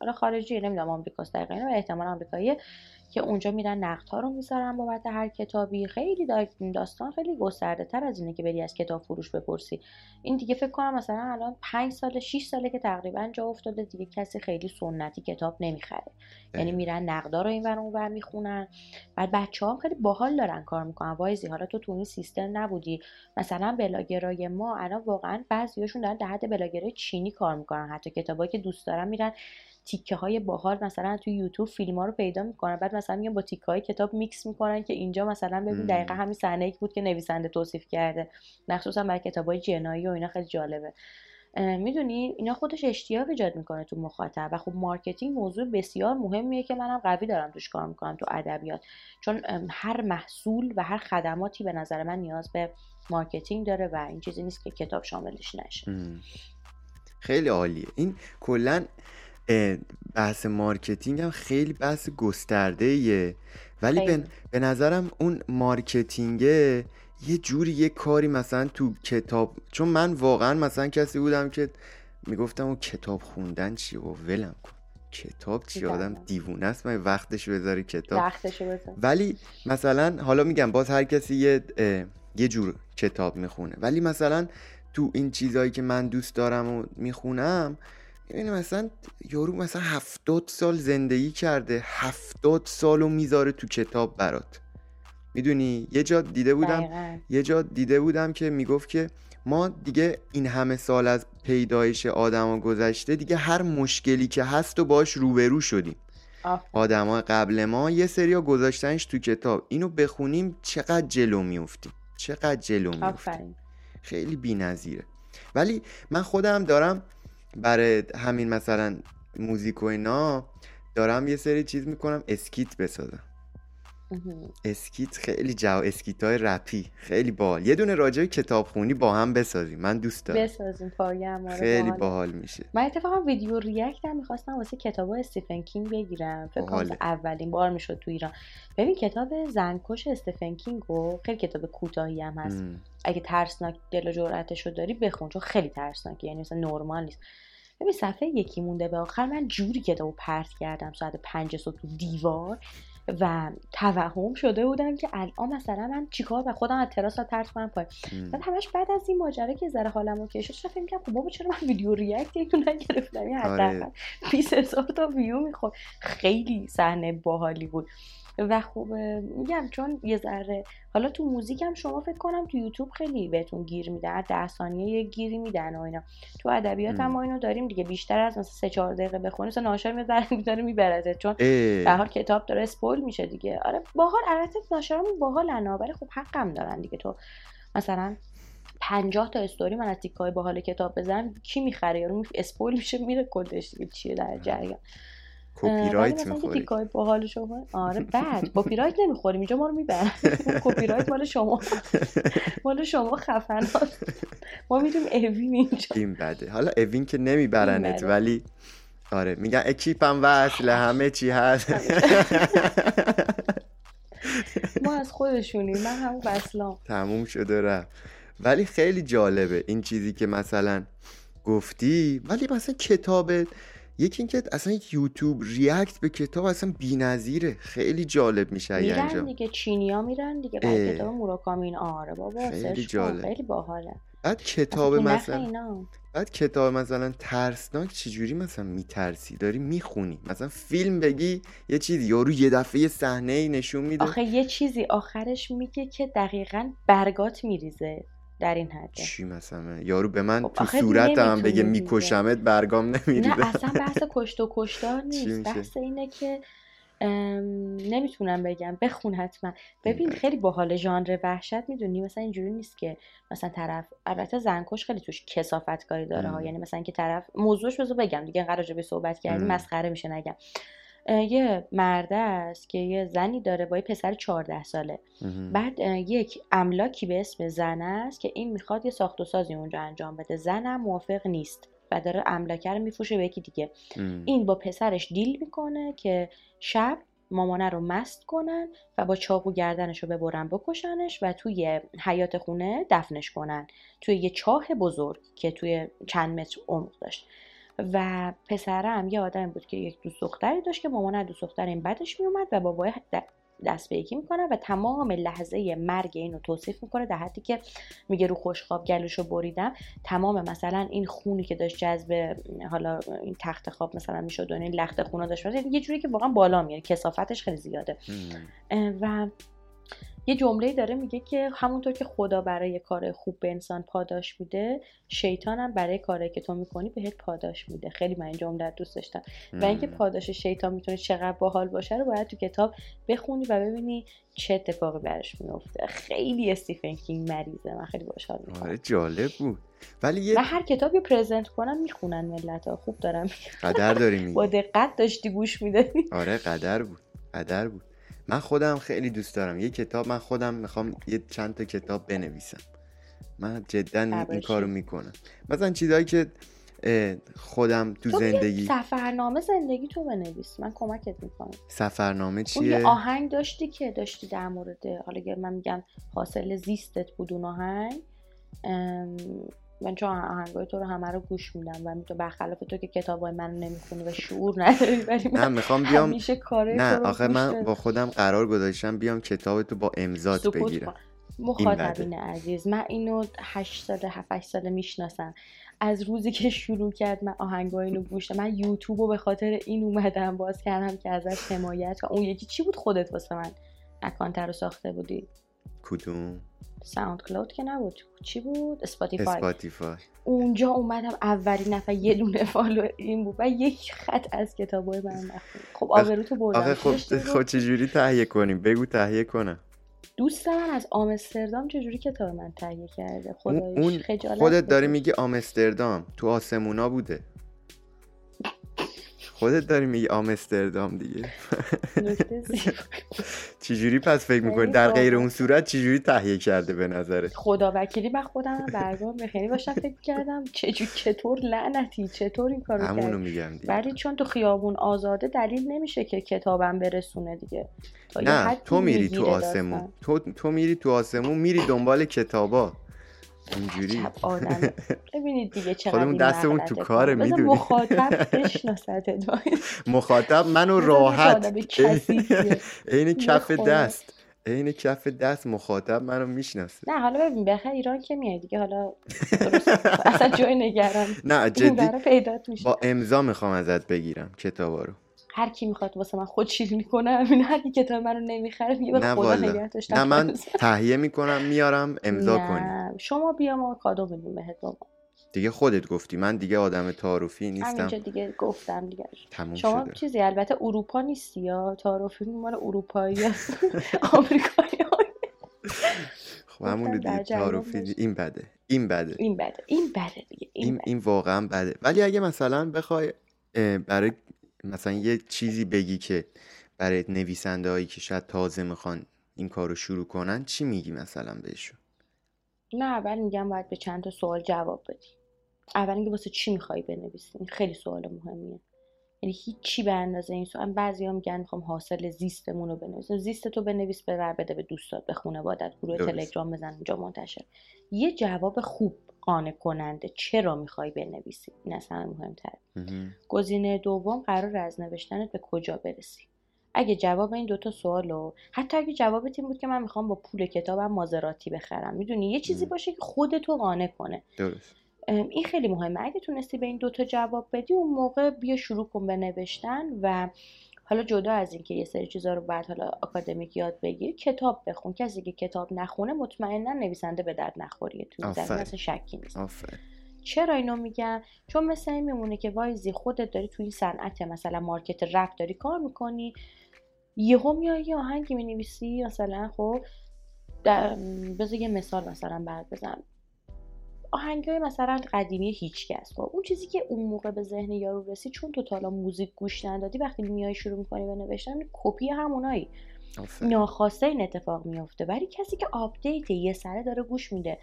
حالا خارجی نمی‌دونم آمریکاست دقیقا اینو احتمال آمریکاییه که اونجا میرن نقد ها رو می‌ذارن بابت هر کتابی. خیلی دا- داستان خیلی گسترده تر از اینه که بری از کتاب فروش بپرسی. این دیگه فکر کنم مثلا الان 5 سال 6 ساله که تقریبا جا افتاده دیگه کسی خیلی سنتی کتاب نمی‌خره. یعنی دقیقا. میرن نقدا رو اینور اونور می‌خونن. بعد بچه هم خیلی باحال دارن کار می‌کنن. وایزی حالا تو تو این سیستم نبودی. مثلا بلاگرای ما الان واقعا بعضیاشون دارن در حد بلاگرای چینی کار می‌کنن. حتی کتابایی که دوست دارن میرن تیکه های باحال مثلا تو یوتیوب فیلم ها رو پیدا می‌کنن. بعد مثلا میگن با تیکه های کتاب میکس می‌کنن که اینجا مثلا ببین. دقیقا همین صحنه ای بود که نویسنده توصیف کرده. مخصوصا برای کتاب های جنایی و اینا خیلی جالبه. می‌دونی؟ اینا خودش اشتیاق ایجاد می‌کنه تو مخاطب و خب marketing موضوع بسیار مهمیه که منم قوی دارم توش کار می‌کنم تو ادبیات. چون هر محصول و هر خدماتی به نظر من نیاز به marketing داره و این چیزی نیست که کتاب شاملش نشه. خیلی عالیه. این کلا بحث marketing هم خیلی بحث گسترده ایه ولی به, خیلی. به نظرم اون marketing ه یه جوری یه کاری مثلا تو کتاب چون من واقعا مثلا کسی بودم که می‌گفتم اون کتاب خوندن چیه و ولم کن. کتاب چی؟ آدم. دیوونه است من وقتش بذاره کتاب؟ وقتشو بزن ولی مثلا حالا میگم باز هر کسی یه یه جور کتاب می‌خونه. ولی مثلا تو این چیزهایی که من دوست دارم و می‌خونم می‌بینی مثلا یارو مثلا هفتاد سال زندگی کرده هفتاد سالو می‌ذاره تو کتاب برات. می‌دونی؟ یه جا دیده بودم دقیقاً. یه جا دیده بودم که می‌گفت که ما دیگه این همه سال از پیدایش آدما گذشته دیگه هر مشکلی که هست و باش روبرو شدیم. آدما قبل ما یه سریا گذاشتنش تو کتاب. اینو بخونیم چقدر جلو میفتیم چقدر جلو میفتیم خیلی بی‌نظیره. ولی من خودم دارم برای همین مثلا موزیک و اینا دارم یه سری چیز می‌کنم skit بسازم. skit خیلی جو skit های رپی خیلی باحال یه دونه راجع کتابخونی با هم بسازیم من دوست دارم بسازیم آره خیلی. باحال میشه من اتفاقا ویدیو react هم می‌خواستم واسه کتاب استیفن کینگ بگیرم فکر کنم. اولین بار می‌شد تو ایران ببین کتاب زنکش استیفن کینگ و خیلی کتاب کوتاهی هم هست م. اگه ترسناک دل و جرأتش رو داری بخون چون خیلی ترسناکه یعنی مثلا نرمال نیست ببین صفحه یکی مونده به آخر. من جوری کتابو پرت کردم ساعت پنج صبح تو دیوار و توهم شده بودم که الان مثلا من چیکار و خودم از تراس پرت کنم پای. بعد همش بعد از این ماجرا که ذره حالم رو کشید فکر می‌کردم خب بابا چرا من ویدیو ریاکت اینو نگرفتم؟ این آره. حداقل 20 هزار تا ویو می‌خورد. خیلی صحنه باحالی بود. و خب اه، میگم چون یه ذره حالا تو موزیک هم شما فکر کنم تو یوتیوب خیلی بهتون گیر میدن هر ده ثانیه یه گیری میدن و اینا. تو ادبیات هم. ما اینو داریم دیگه بیشتر از مثلا سه چهار دقیقه بخونی مثلا ناشر می‌بره میبرزه. چون. به حال کتاب داره اسپویل میشه دیگه. آره باحال البته ناشرامون باحالن ولی خب حقم دارن دیگه. تو مثلا پنجاه تا استوری من از تیکای باحال کتاب بزنم کی می‌خره؟ یارو اسپویل میشه میره کدش دیگه. چیه در جریان؟ کپی رایت می‌خوری تیکای باحال شما آره بعد. کپی رایت نمی‌خوریم اینجا ما رو می‌برن. کپی رایت مال شما. مال شما خفنات ما میریم اوین اینجا. این بده. حالا اوین که نمیبرنت. ولی آره میگن اکیپم وصله همه چی هست. ما از خودشونیم من همون بسلام تموم شده رفت. ولی خیلی جالبه این چیزی که مثلا گفتی. ولی مثلا کتاب یکی اینکه اصلا یوتیوب ریاکت به کتاب اصلا بی‌نظیره. خیلی جالب میشه میرن انجام. دیگه چینیا میرن دیگه بعد کتاب موراکامی این آره بابا خیلی. جالب. خیلی باحاله. بعد کتاب مثلا بعد کتاب مثلا ترسناک چجوری مثلا میترسی؟ داری می‌خونی. مثلا فیلم بگی یه چیزی یارو یه دفعه یه صحنه ای نشون میده. آخه یه چیزی آخرش میگه که دقیقا برگات میریزه. در این حده چی مثلا یارو به من خب تو صورتم بگه. میکشمت برگام نمیریزه نه اصلا بحث کشت و کشتار نیست؟ بحث اینه که ام، نمی‌تونم بگم بخون حتما ببین بله. خیلی باحال ژانر وحشت می‌دونی مثلا اینجوری نیست که مثلا طرف البته زنکش خیلی توش کسافت کاری داره ها. یعنی مثلا که طرف موضوعش بذار بگم دیگه راجع به صحبت کردیم. مسخره میشه نگم یه مرده است که یه زنی داره با یه پسر 14 ساله. بعد یک املاکی به اسم زن است که این می‌خواد یه ساخت و سازی اونجا انجام بده. زنم موافق نیست و داره املاکه رو میفروشه به یکی دیگه. ام. این با پسرش دیل می‌کنه که شب مامانه رو مست کنن و با چاقو گردنش رو ببرن بکشنش و توی حیات خونه دفنش کنن. توی یه چاه بزرگ که توی چند متر عمق داشت. و پسرم یه آدمی بود که یک دوست دختری داشت که مامان دوست دختر این بدش میومد و بابای د- دست به یکی می‌کنه و تمام لحظه مرگ اینو توصیف می‌کنه در حدی که میگه رو خوشخواب گلوشو بریدم. تمام مثلا این خونی که داشت جذب حالا این تخت خواب مثلا می‌شد و این لخت خونا داشت یه جوری که واقعا بالا میاد کسافتش خیلی زیاده. و یه جمله داره میگه که همونطور که خدا برای کار خوب به انسان پاداش میده شیطان هم برای کاری که تو می‌کنی بهت پاداش میده. خیلی من این جمله دوست داشتم. و اینکه. پاداش شیطان می‌تونه چقدر باحال باشه رو باید تو کتاب بخونی و ببینی چه اتفاقی برش میفته خیلی استیفن کینگ مریضه. من خیلی باحال می‌کنم. آره جالب بود. ولی یه هر کتابی پرزنت کنم می‌خونن ملت ها خوب دارم قدر داری با میگی دقت داشتی گوش می‌دادی. آره قدر بود. قدر بود. من خودم خیلی دوست دارم. یه کتاب من خودم می‌خوام یه چند تا کتاب بنویسم. من جدا این. کارو می‌کنم. مثلا چیزهایی که خودم تو تو زندگی سفرنامه زندگی تو بنویس. من کمکت می‌کنم. سفرنامه اون یه چیه؟ آهنگ داشتی که داشتی در مورد حالا من میگم حاصل زیستت بود اون آهنگ ام، من چون آهنگای تو رو همه رو گوش میدم و تو برخلاف تو که کتابای من نمی‌خونی و شعور نداری ولی نه من می‌خوام بیام همیشه کاره نه آخه من. با خودم قرار گذاشتم بیام کتاب تو با امضات بگیرم مخاطبین. عزیز من اینو هشت ساله هفت ساله می‌شناسم از روزی که شروع کرد من آهنگای اینو گوش دادم. من یوتیوب رو به خاطر این اومدم باز کردم که ازش حمایت کنم اون یکی چی بود خودت واسه من اکانت رو ساخته بودی کدوم ساوند کلاود که نبود. چی بود؟ اسپاتیفای. اسپاتیفای. اونجا اومدم اولین نفر یه دونه follow این بود و یک خط از کتابای من نخوند خب آبروتو بردم آخه خب؟ خب چجوری تهیه کنیم؟ بگو تهیه کنم دوست من از آمستردام چجوری کتاب من تهیه کرده؟ اون خداییش اون خجالت خودت داری. میگی آمستردام. تو آسمونا بوده. خودت داری میگی آمستردام دیگه. چجوری پس فکر می‌کنی؟ خیلی در غیر. اون صورت چجوری تهیه کرده به نظرت؟ خدا وکیلی من خودم برگام بخیری باشم فکر کردم چجور چطور لعنتی چطور این کارو همونو کردی میگم دیگه. ولی چون تو خیابون آزاده دلیل نمیشه که کتابم برسونه دیگه. نه تو میری تو آسمون. تو تو میری تو آسمون میری دنبال کتابا. اینجوری. ببینید دیگه چقدر خودمون دستمون تو. کاره بذار می‌دونی. مخاطب بشناستت مخاطب منو راحت. عین کف. دست. عین کف دست مخاطب منو می‌شناسه. نه حالا ببین بخیر ایران که میای دیگه حالا اصلا جای نگران نه جدی. برا پیدات میشه. با امضا می‌خوام ازت بگیرم. کتابا رو. هر کی می‌خواد واسه من خود شیرینی کنه همین هر کی کتاب منو نمی‌خره میگه به خدا والا. نگه داشتم نه من. تهیه می‌کنم میارم امضا کنی. شما بیا ما کادو میدیم بهت بابا. دیگه خودت گفتی. من دیگه آدم تعارفی نیستم. همینجا دیگه گفتم دیگه. تموم شما شده. چیزی البته اروپا نیستی یا؟ تعارفی مال اروپایی آمریکایی؟ خب همون تعارفی این بده. این بده. این بده. این بده دیگه. این, این بده. این واقعا بده. ولی اگه مثلا بخوای برای مثلا یه چیزی بگی که برای نویسنده هایی که شاید تازه می‌خوان این کار رو شروع کنن چی میگی مثلا بهشون؟ نه اول میگم باید به چند تا سوال جواب بدی. اول اینکه واسه چی می‌خوای بنویسی؟ این خیلی سوال مهمیه. یعنی هیچی به اندازه این سوال بعضیا میگن می‌خوام حاصل زیستمون رو بنویسم. زیست تو بنویس ببر بده به دوستات به خانوادت گروه. تلگرام بزن اونجا منتشر. یه جواب خوب قانع کننده چرا می‌خوای بنویسی؟ این اصلا مهمتر گزینه دوم قرار از نوشتنت به کجا برسی. اگه جواب این دوتا سوالو حتی اگه جوابت این بود که من می‌خوام با پول کتابم مازراتی بخرم. می‌دونی؟ یه چیزی باشه که خودتو قانع کنه. درست. این خیلی مهمه. اگه تونستی به این دوتا جواب بدی اون موقع بیا شروع کن به نوشتن و حالا جدا از اینکه یه سری چیزا رو بعد حالا آکادمیک یاد بگیر کتاب بخون. کسی که کتاب نخونه مطمئنا نویسنده به درد نخوریه. تو زمین اصلا شکی نیست. چرا اینو میگم چون مثل این میمونه که وایزی خودت داری توی صنعت مثلا market رپ داری کار می‌کنی. یهو میای یه آهنگی می‌نویسی مثلا خب بذار یه مثال مثلا بعد بزن های مثلا قدیمی هیچکس خب اون چیزی که اون موقع به ذهن یارو رسید چون تو تا حالا موزیک گوش ندادی وقتی میای شروع می‌کنی به نوشتن کپی همونایی. ناخواسته این اتفاق میافته. ولی کسی که update یه سره داره گوش میده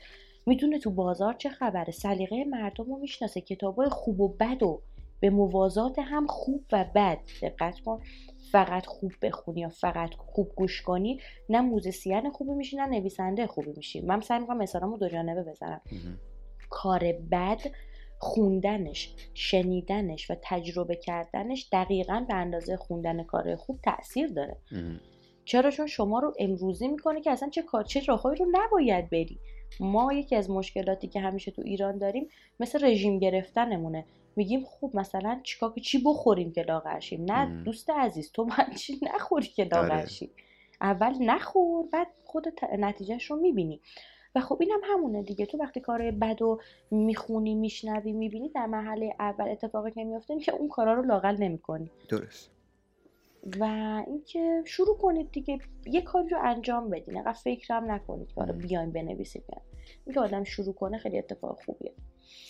می‌دونه تو بازار چه خبره. سلیقه مردم رو می‌شناسه کتابای خوب و بد و به موازات هم خوب و بد. دقت کن فقط خوب بخونی یا فقط خوب گوش کنی نه موزیسین خوبی میشی نه نویسنده خوبی میشی. من سعی می‌کنم مثالامو دو جانبه بزنم. کار بد خوندنش شنیدنش و تجربه کردنش دقیقا به اندازه خوندن کار خوب تاثیر داره. چرا؟ چون شما رو امروزی می‌کنه که اصلا چه کار چه راههایی رو نباید بری. ما یکی از مشکلاتی که همیشه تو ایران داریم مثل رژیم گرفتنمونه. میگیم خوب مثلا چیکار چی بخوریم که لاغر شیم؟ نه دوست عزیز تو من چی نخوری که لاغر آره. اول نخور بعد خود نتیجهش رو می‌بینی. و خب اینم هم همونه دیگه. تو وقتی کارهای بد و می‌خونی میشنوی می‌بینی در مرحله اول اتفاقی که میفته که اون کارا رو لاقل نمی‌کنی. درست. و اینکه شروع کنید دیگه یه کاری رو انجام بدین. فکر فکرم نکنید که حالا بیایم بنویسید. اینکه آدم شروع کنه خیلی اتفاق خوبیه.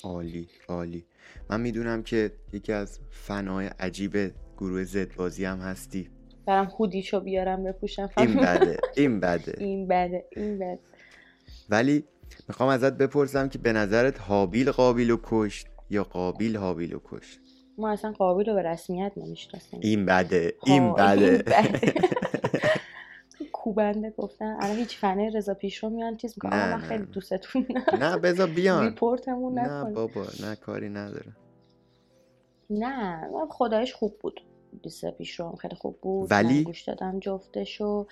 عالی عالی. من می‌دونم که یکی از فنای عجیب گروه زد بازی هم هستی. برم هودیشو بیارم بپوشم. این بده این بده. این بده این بده. ولی می‌خوام ازت بپرسم که به نظرت حابیل قابیل و کشت یا قابیل حابیل و کشت؟ ما اصلا قابیل رو به رسمیت نمی‌شناسیم. این بده این بده. کوبنده گفتن. الان هیچ فنه رضا پیش رو میان چیز می‌کنم من خیلی دوستتون نه بذار بیان. ریپورتمون نه بابا نه کاری نداره نه خدایش خوب بود. لیست پیش رو خیلی خوب بود. ولی؟ گوش دادم جفتشو.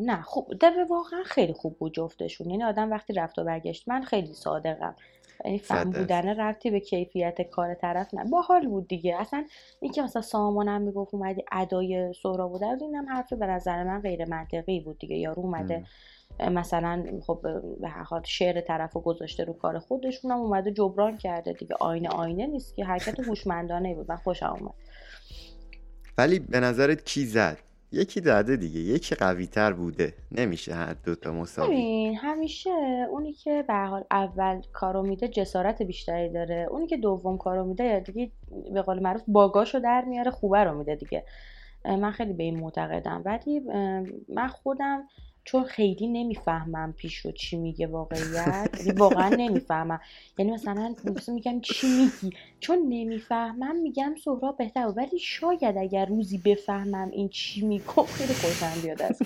نه خوب در واقعا خیلی خوب بود جفتشون. یعنی آدم وقتی رفت و برگشت من خیلی صادقم. یعنی فهم بودن رفتی به کیفیت کار طرف نه. باحال بود دیگه. اصلا اینکه مثلا سامانم می‌گفت اومدی ادای سورا بوده اینم حرف به نظر من غیر منطقی بود دیگه. یارو اومده مثلا خب به هر حال شعر طرف رو گذاشته رو کار خودشون هم اومده جبران کرده دیگه. آینه آینه نیست که حرکت هوشمندانه بود. من خوشم اومد. ولی به نظرت کی زد؟ یکی زده دیگه یکی قوی تر بوده. نمیشه هر دوتا مساوی. همیشه اونی که به حال اول کارو میده جسارت بیشتری داره. اونی که دوم کارو میده دیگه به قول معروف باگاشو در میاره خوبه رو میده دیگه. من خیلی به این معتقدم. ولی من خودم چون خیلی نمی‌فهمم پیش رو چی میگه واقعیت یعنی واقعا نمی‌فهمم. یعنی مثلا میگم چی میگی؟ چون نمی‌فهمم میگم سهراب بهتر ولی شاید اگر روزی بفهمم این چی میگم خیلی خوشم بیاد از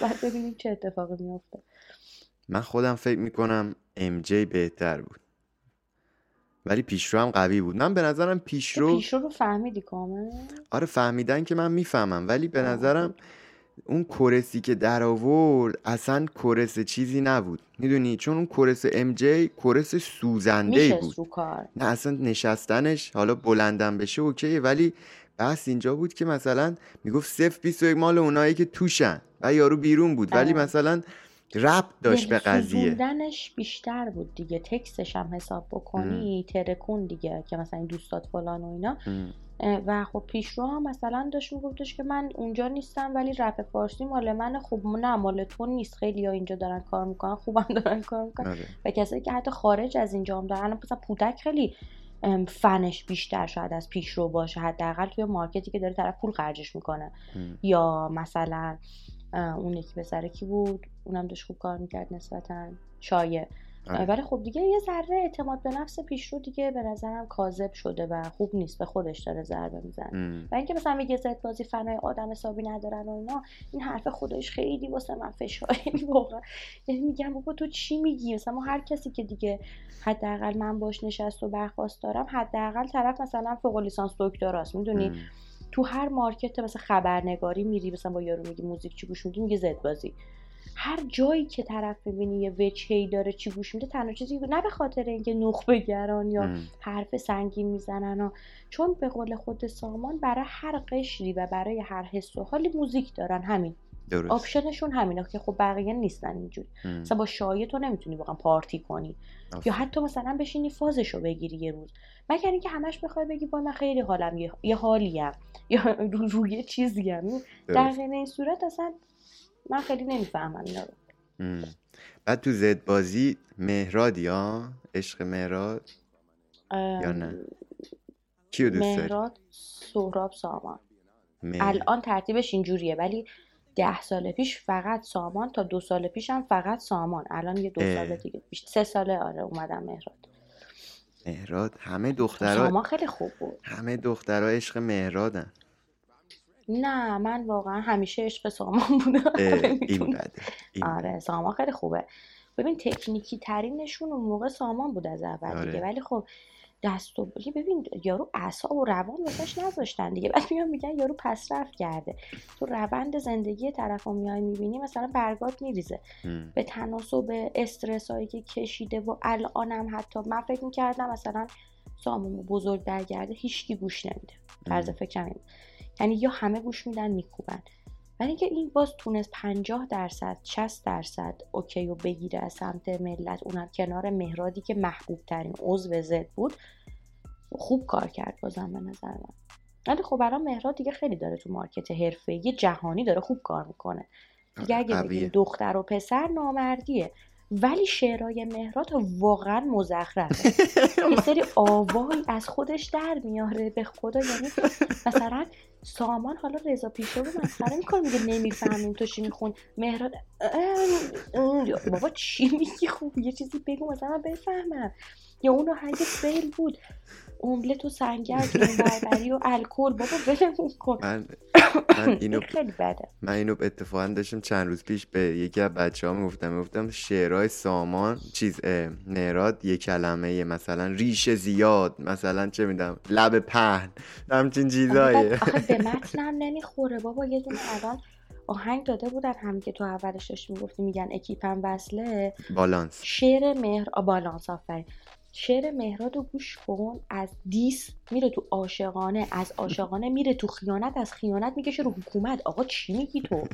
بعد ببینیم چه اتفاقی میفته من خودم فکر می‌کنم ام جی بهتر بود. ولی پیشرو هم قوی بود. من به نظرم پیشرو پیشرو رو فهمیدی کامل؟ آره فهمیدن که من می‌فهمم. ولی به نظرم اون chorus ی که در آورد اصلا chorus چیزی نبود. می‌دونی؟ چون اون chorus ام جی chorus سوزنده بود. نه اصلا نشستنش حالا بلندم بشه اوکی ولی بحث اینجا بود که مثلا می‌گفت صف 21 مال اونایی که توشن و یارو بیرون بود. ولی آره. مثلا رب داشت به قضیه. بیشتر بود دیگه. تکستش هم حساب بکنی ترکون دیگه که مثلا این دوستات فلان و اینا. و خب پیشرو هم مثلا داشت میگفتش که من اونجا نیستم ولی رپ فارسی مال من خوب نه مال تو نیست. خیلی ها اینجا دارن کار می‌کنن خوبم دارن کار می‌کنن. آره. و کسایی که حتی خارج از اینجا هم دارن مثلا پودک خیلی فنش بیشتر شاید از پیشرو باشه. حداقل توی مارکتی که داره طرف پول خرجش می‌کنه. یا مثلا اون یکی به کی بود؟ اونم داشت خوب کار می‌کرد نسبتا. شایع. آره. ولی خب دیگه یه ذره اعتماد به نفس پیشرو دیگه به نظرم کاذب شده و خوب نیست به خودش داره ضربه می‌زنه. و اینکه مثلا میگه زد بازی فنای آدم حسابی ندارن و اینا این حرف خودش خیلی واسه من فشاری واقعا. یعنی میگم بابا تو چی میگی؟ مثلا ما هر کسی که دیگه حداقل من باش نشست و برخاست دارم حداقل طرف مثلا فوق لیسانس دکتراست می‌دونی. تو هر market مثلا خبرنگاری میری مثلا با یارو میگی موزیک چی گوش میدی؟ میگه زد بازی. هر جایی که طرف ببینی یه وجهی داره چی گوش میده تنها چیزی نه به خاطر اینکه نخبه گران یا ام. حرف سنگین می‌زنن و چون به قول خود سامان برای هر قشری و برای هر حس و حالی موزیک دارن همین درست option شون همینه که خب بقیه نیستن اینجوری. مثلا با شایع تو نمی‌تونی واقعا پارتی کنی یا آفرین. حتی مثلا بشینی فازشو بگیری یه روز مگر اینکه همش بخوای بگی با من خیلی حالم یه, یه حالیم یا رو روی چیزیم در. غیر این صورت اصلا من خیلی نمی‌فهمم اینا رو. بعد تو زد بازی مهرادی ها عشق مهراد؟ یا نه؟ کیو دوست مهراد سهراب سامان. مهر- الان ترتیبش اینجوریه ولی ده سال پیش فقط سامان تا دو سال پیش هم فقط سامان. الان یه دو اه. سال دیگه بیش سه ساله آره اومدم مهراد. مهراد همه دخترها سامان خیلی خوب بود. همه دخترها عشق مهرادن. نه من واقعا همیشه عشق سامان بودم اه، این آره. سامان خیلی خوبه ببین تکنیکی ترینشون اون موقع سامان بود از اول آره. دیگه ولی خب دست و ببین یارو اعصاب و روان واسش نذاشتن دیگه بعد میان میگن یارو پس رفت کرده تو روند زندگی طرف رو میای می‌بینی مثلا برگات میریزه. به تناسب استرس هایی که کشیده و الانم حتی من فکر می‌کردم مثلا سامان بزرگ درگرده هیچکی گوش نمیده طرز. فکرم این. یعنی یا همه گوش میدن میکوبن. ولی اینکه این باز تونست 50 درصد 60 درصد اوکی و بگیره از سمت ملت اونم کنار مهرادی که محبوب ترین عضو زد بود خوب کار کرد بازم به نظر من. ولی خب الان مهراد دیگه خیلی داره تو مارکت حرفه‌ای جهانی داره خوب کار می‌کنه. دیگه آره، اگه بگیم قویه دختر و پسر نامردیه. ولی شعرهای مهراد واقعا مزخرفه. یه سری آوایی از خودش در میاره به خدا. یعنی مثلا سامان حالا رضا پیشرو رو مسخره می‌کنه میگه نمی‌فهمیم تو چی میخون مهراد بابا چی میگی؟ خوب یه چیزی بگو مثلا من بفهمم. یا اون آهنگ فیل بود. املت و سنگر اون بربری و الکل. بابا ولمون کن. من من اینو این خیلی بده. من اینو اتفاقا داشتم چند روز پیش به یکی از بچه ها می‌گفتم می‌گفتم شعرهای سامان چیز مهراد یه کلمه مثلا ریش زیاد مثلا چه میدم لب پهن همچین بعد آخه به متنم نمی‌خوره بابا. یه دونه الان آهنگ داده بودن همین که تو اولش داشتی می‌گفتی میگن اکیپم وصله. بالانس. شعر مهر آ، بالانس آفرین. شعر مهراد رو گوش کن از دیس میره تو عاشقانه از عاشقانه میره تو خیانت از خیانت می‌کشه رو حکومت. آقا چی میگی تو؟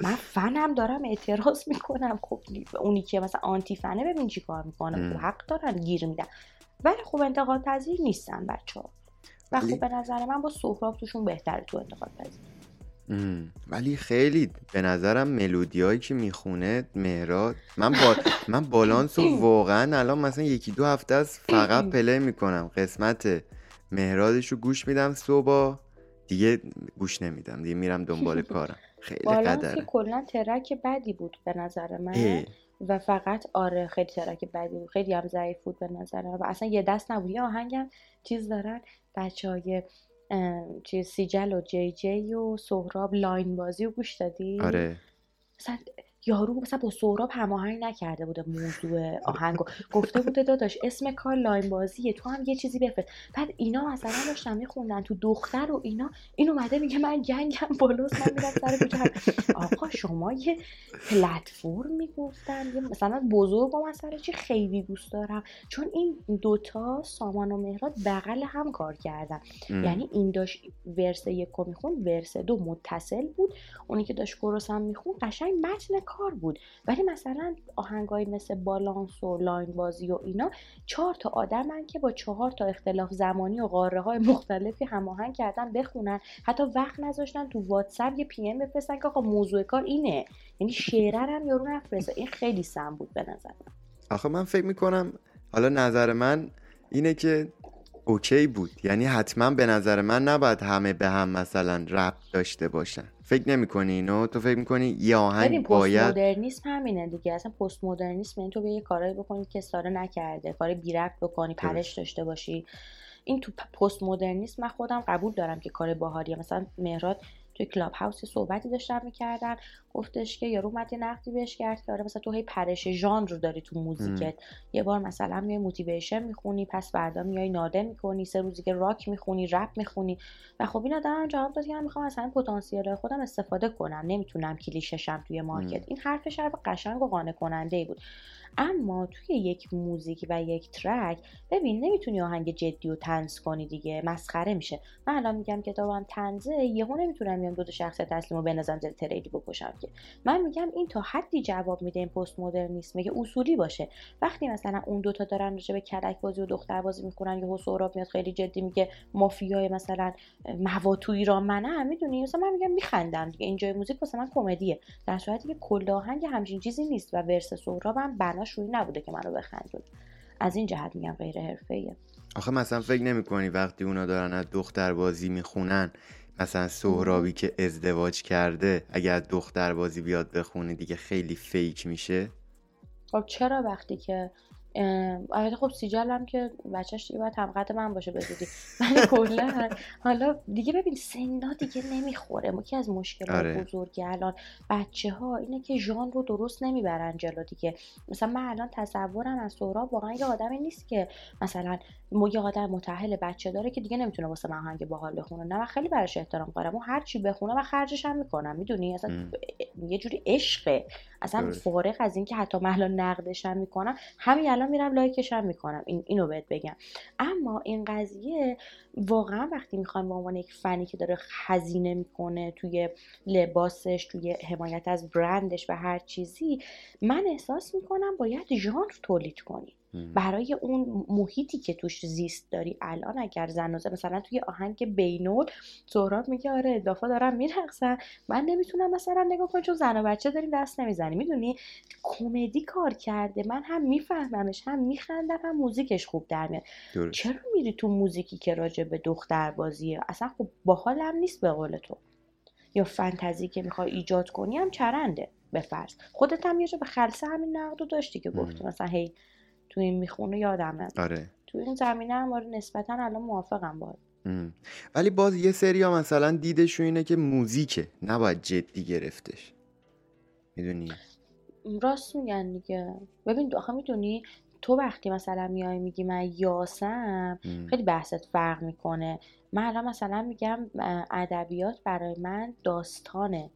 من فنم دارم اعتراض می‌کنم. خب اونی که مثلا آنتی فنه ببین چی کار می‌کنه. خب حق دارن گیر میدن. ولی خب انتقاد پذیر نیستن بچه ها و خب به نظر من با سهراب توشون بهتره تو انتقاد پذیر ام، ولی خیلی به نظرم ملودیایی که می‌خونه مهراد من با من بالانس رو واقعا الان مثلا یکی دو هفته است فقط پلی می‌کنم. قسمت مهرادش رو گوش میدم صبح. دیگه گوش نمیدم. دیگه میرم دنبال کارم. خیلی قدره. کلا track بدی بود به نظر من. اه، و فقط آره خیلی track بدی بود. خیلی هم ضعیف بود به نظر من. و اصلا یه دست نبود. یه آهنگم چیز دارن. بچه های چیز سیجل و جی جی و سهراب لاین بازی رو گوش دادی؟ آره. مثلا یارو مثلا با سهراب هماهنگ نکرده بوده موضوع آهنگو گفته بوده داداش اسم کار لاین بازیه تو هم یه چیزی بفرست. بعد اینا مثلا داشتن میخوندن تو دختر و اینا این اومده میگه من gang م بالاست من میرم سر کوچه. آقا شما یه پلتفرم می‌گفتن مثلا بزرگ و مثلا چی خیلی دوست دارم. چون این دوتا سامان و مهراد بغل هم کار کردن. ام، یعنی این داشت verse یک رو می‌خوند verse دو متصل بود. اونی که داشت chorus هم می‌خوند قشنگ متن کار بود. ولی مثلا آهنگایی مثل بالانس و لاین بازی و اینا چهار تا آدمن که با چهار تا اختلاف زمانی و قاره های مختلفی هماهنگ کردن بخونن. حتی وقت نذاشتن تو واتساپ یه PM بفرستن که آقا موضوع کار اینه. یعنی شعره هم یارو نفرسته. این خیلی سم بود به نظر آخه من فکر می‌کنم حالا نظر من اینه که اوکی بود. یعنی حتما به نظر من نباید همه به هم مثلا ربط داشته باشن. فکر نمی‌کنی اینو؟ تو فکر می‌کنی یه آهنگ باید پست مدرنیسم همینه دیگه. اصلا پست مدرنیسم این تو به یه کارایی بکنی که ساره نکرده. کار بی بکنی پرش داشته باشی. این تو پست مدرنیسم من خودم قبول دارم که کار باحالیه. مثلا مهراد توی کلاب هاوس صحبتی داشتن می‌کردن. گفتش که یارو اومد یه نقدی بهش کرد که آره مثلا تو هی پرش ژانر داری تو موزیکت. یه بار مثلا میای motivation می‌خونی پس فردا میای ناده می‌کنی سه روزی که راک می‌خونی رپ می‌خونی. و خب این آدم جواب داد که من می‌خوام مثلا پتانسیل خودم استفاده کنم. نمی‌تونم کلیشه شم توی market. این حرفش حرف قشنگ و قانع کننده بود. اما توی یک موزیک و یک ترک ببین نمی‌تونی آهنگ جدی و تنز کنی دیگه مسخره میشه. من الان میگم کتابم تنزه یهو نمی‌تونم میام دو تا شخصیت تسلیم و بنازم زیر تریدی بکشم که. من میگم این تا حدی جواب میده این پست مدرنیسم که اصولی باشه. وقتی مثلا اون دوتا دارن راجع به کلک بازی و دختر بازی می‌کنن یهو سهراب میاد خیلی جدی میگه مافیای مثلا موا تو ایران منم می‌دونی؟ مثلا من میگم میخندم دیگه. اینجای موزیک واسه من کمدیه. در صورتی که کل آهنگ همچین چیزی نیست و ورس سهرابم بناش روی نبوده که منو بخندونه از این جهت میگم غیر حرفه‌ایه. آخه مثلا فکر نمی کنی وقتی اونا دارن از دختر بازی می‌خونن مثلا سهرابی که ازدواج کرده اگر دختر بازی بیاد بخونه دیگه خیلی فیک میشه؟ خب چرا وقتی که البته خب سیجل هم که بچهش دیگه باید همقدر من باشه بزودی من کلا حالا دیگه ببین سنا دیگه نمی‌خوره. که از مشکلات آره. بزرگی الان بچه ها اینه که ژان رو درست نمی‌برن جلو دیگه. مثلا من الان تصورم از سهراب واقعا یه آدمی نیست که مثلا یه آدم متأهل بچه داره که دیگه نمی‌تونه واسه من آهنگ باحال بخونه. نه من خیلی براش احترام قائلم اون هر چی بخونه و خرجش هم می‌کنم. می‌دونی؟ اصلا یه جوری عشقه. اصلا فارغ از اینکه حتی من نقدش هم می‌کنم همین الان میرم لایکش هم می‌کنم. این اینو بهت بگم. اما این قضیه واقعا وقتی می‌خوایم به عنوان یک فنی که داره خزینه می‌کنه توی لباسش توی حمایت از برندش و هر چیزی من احساس می‌کنم باید ژانر تولید کنی برای اون محیطی که توش زیست داری الان اگر زنازه مثلا توی آهنگ بینول سهراب میگه آره اضافه دارم میرقصن من نمی‌تونم مثلا نگاه کنم چون زن و بچه داریم دست نمی‌زنی می‌دونی؟ کمدی کار کرده. من هم میفهممش هم میخندم هم موزیکش خوب در میاد. چرا میری تو موزیکی که راجع به دختر بازیه اصلا خب باحال هم نیست به قول تو. یا فانتزی که می‌خوای ایجاد کنی هم چرنده به فرض. خودت هم یه به خلصه همین نقدو داشتی که گفتی. مثلا هی تو این می‌خونه یادمه آره. تو این زمینه هم آره نسبتا الان موافقم باید ولی باز یه سری ها مثلا دیدشون اینه که موزیکه نباید جدی گرفتش. می‌دونی؟ راست میگن دیگه. ببین آخه می‌دونی تو وقتی مثلا میای میگی من یاسم خیلی بحثت فرق می‌کنه. من الان مثلا میگم ادبیات برای من داستانه.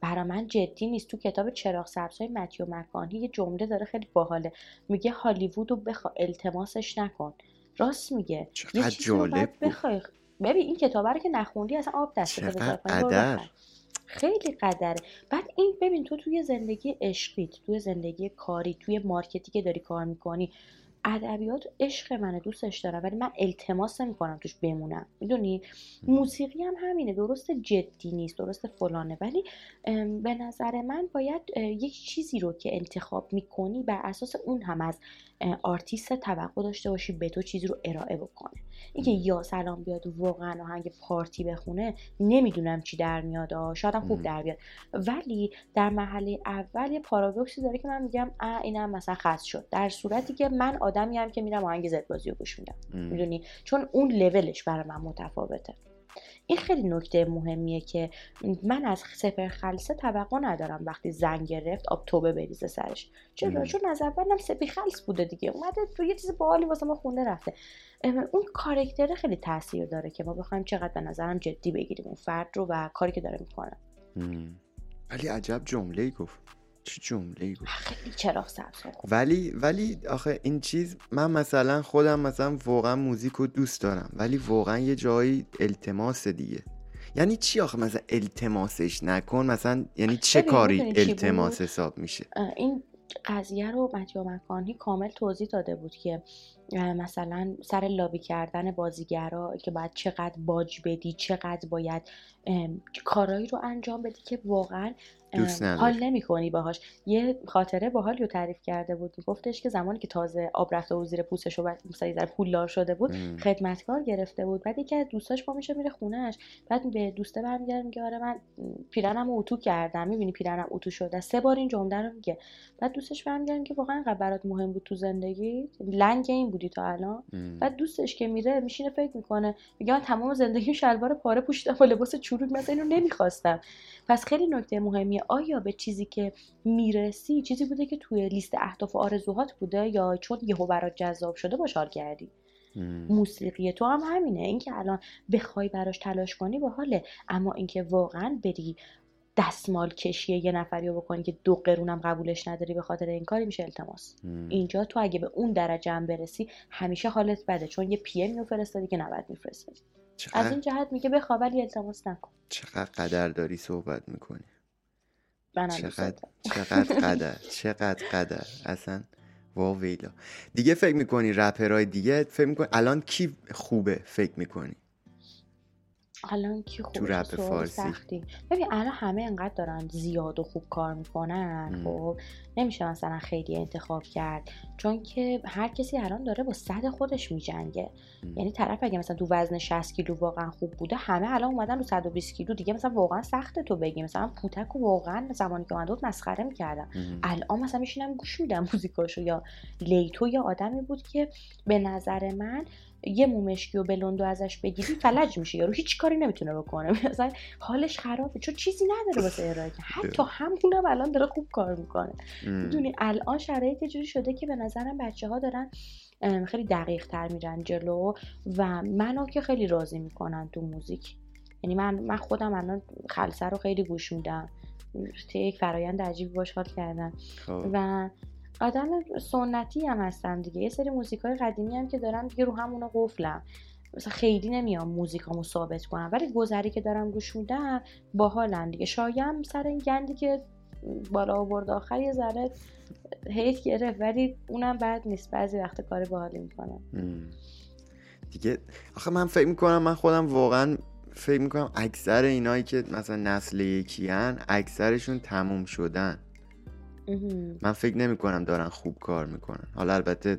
برا من جدی نیست. تو کتاب چراغ سبزهای متیو مکانی یه جمله داره خیلی باحاله. میگه هالیوود رو بخوا التماسش نکن. راست میگه. یه جالب بخوای ببین این کتاب رو که نخوندی اصلا آب دست خیلی قدره. بعد این ببین تو توی زندگی عشقیت توی زندگی کاری توی مارکتی که داری کار می‌کنی ادبیات عشق منه دوستش دارم ولی من التماس کنم توش بمونم. می‌دونی؟ موسیقی هم همینه درست جدی نیست درست فلانه. ولی به نظر من باید یک چیزی رو که انتخاب می‌کنی بر اساس اون هم از آرتیست توقع داشته باشی به تو چیزی رو ارائه بکنه. اینکه یاس الان بیاد واقعا آهنگ پارتی بخونه نمی‌دونم چی در میاد شاید خوب در بیاد. ولی در مرحله اول یه پارادوکسی داره که من میگم اه اینم مثلا خاص شد. در صورتی که من آدمی هم که میرم آهنگ زد بازی رو گوش میدم. می‌دونی؟ چون اون لولش برای من متفاوته. این خیلی نکته مهمیه که من از سپر خلصه توقع ندارم وقتی زنگ گرفت آب توبه بریزه سرش. چرا؟ چون از اولم سپی خلص بوده دیگه. اومده تو یه چیز باحالی واسه ما خونده رفته. اون کارکتر خیلی تاثیر داره که ما بخوایم چقدر به نظرم جدی بگیریم. اون فرد رو و کاری که داره می‌کنه. ولی عجب جمله گفت. چه جمله خیلی چراغ سبز ولی ولی آخه این چیز من مثلا خودم مثلا واقعا موزیک رو دوست دارم ولی واقعا یه جایی التماس دیگه. یعنی چی آخه؟ مثلا التماسش نکن مثلا یعنی چه کاری التماس حساب میشه؟ این قضیه رو متیو مکانی کامل توضیح داده بود که مثلا سر لابی کردن بازیگرا که باید چقدر باج بدی چقدر باید کارایی رو انجام بدی که واقعا حال نمی کنی باهاش. یه خاطره باحال رو تعریف کرده بود. گفتش که زمانی که تازه آب رفته و زیر پوستش و مثلا در پولدار شده بود خدمتکار گرفته بود. بعد یکی از دوستاش پا میشه میره خونهش بعد به دوسته برمیگرده میگه آره من پیرنم اتو کردم. می‌بینی پیرنم اتو شده. سه بار این جمله رو میگه. بعد دوستش برمیگرده که واقعا انقدر برات مهم بود تو زندگی؟ لنگ این بودی تا الان. بعد دوستش که میره میشینه فکر می‌کنه. میگه من تمام زندگی شلوار پاره پوشیدم با لباس چروک مثلا اینو نمی‌خواستم. پس خیلی نکته مهمی آیا به چیزی که می‌رسی چیزی بوده که توی لیست اهداف و آرزوهات بوده یا چون یهو برات جذاب شده باشار کردی؟ موسیقی تو هم همینه. اینکه الان بخوای براش تلاش کنی به حاله اما اینکه واقعا بری دستمال کشی یه نفری رو بکنی که دو قرونم قبولش نداری به خاطر این کاری میشه التماس. اینجا تو اگه به اون درجه هم برسی همیشه حالت بده. چون یه پی ام فرستادی که نباید میفرستادی از این جهت میگه بخواب ولی التماس نکن. چقدر قدر داری صحبت می‌کنی. چقدر چقدر قدر چقدر قدر. اصلا واویلا دیگه فکر می‌کنی رپرهای دیگه؟ فکر می‌کنی الان کی خوبه؟ فکر می‌کنی؟ الان کی خوب تو رپ فارسی. سختی. ببین الان همه انقدر دارن زیاد و خوب کار می‌کنن خب؟ نمیشه مثلا خیلی انتخاب کرد. چون که هر کسی الان داره با صد خودش میجنگه. یعنی طرف اگه مثلا تو وزن 60 کیلو واقعا خوب بوده همه الان اومدن رو 120 کیلو دیگه مثلا واقعا سخته تو بگی. مثلا پوتک و واقعا زمانی که اومده بود مسخره می‌کردن الان مثلا میشینم گوش میدم موزیکاشو یا لیتو یا آدمی بود که به نظر من یه مومشکی و بلندو ازش بگیری فلج میشه یارو هیچ کاری نمی‌تونه بکنه. مثلا حالش خرابه چون چیزی نداره واسه ارائه. حتی همونم الان داره خوب کار می‌کنه. می‌دونی الان شرایط جوری شده که به نظرم بچه ها دارن خیلی دقیق تر میرن جلو و منو که خیلی راضی می‌کنن تو موزیک. یعنی من من خودم الان خلصه رو خیلی گوش میدم. یک فرایند عجیبی باش حال کردم خب. و آدم سنتی هم هستم دیگه. یه سری موزیک های قدیمی هم که دارم دیگه رو همونو قفلم مثلا خیلی نمیام موزیکامو ثابت کنم ولی گذری که دارم گوش میدم باحالن دیگه. شایم سر این گندی که بالا آورد آخر یه ذره هیت گرفت ولی اونم بعد نیست. بعضی وقت کار باحالی می‌کنم دیگه آخه من فکر می‌کنم من خودم واقعا فکر می‌کنم اکثر اینایی که مثلا نسل یکی اکثرشون تموم شدن. من فکر نمی کنم دارن خوب کار می‌کنن. حالا البته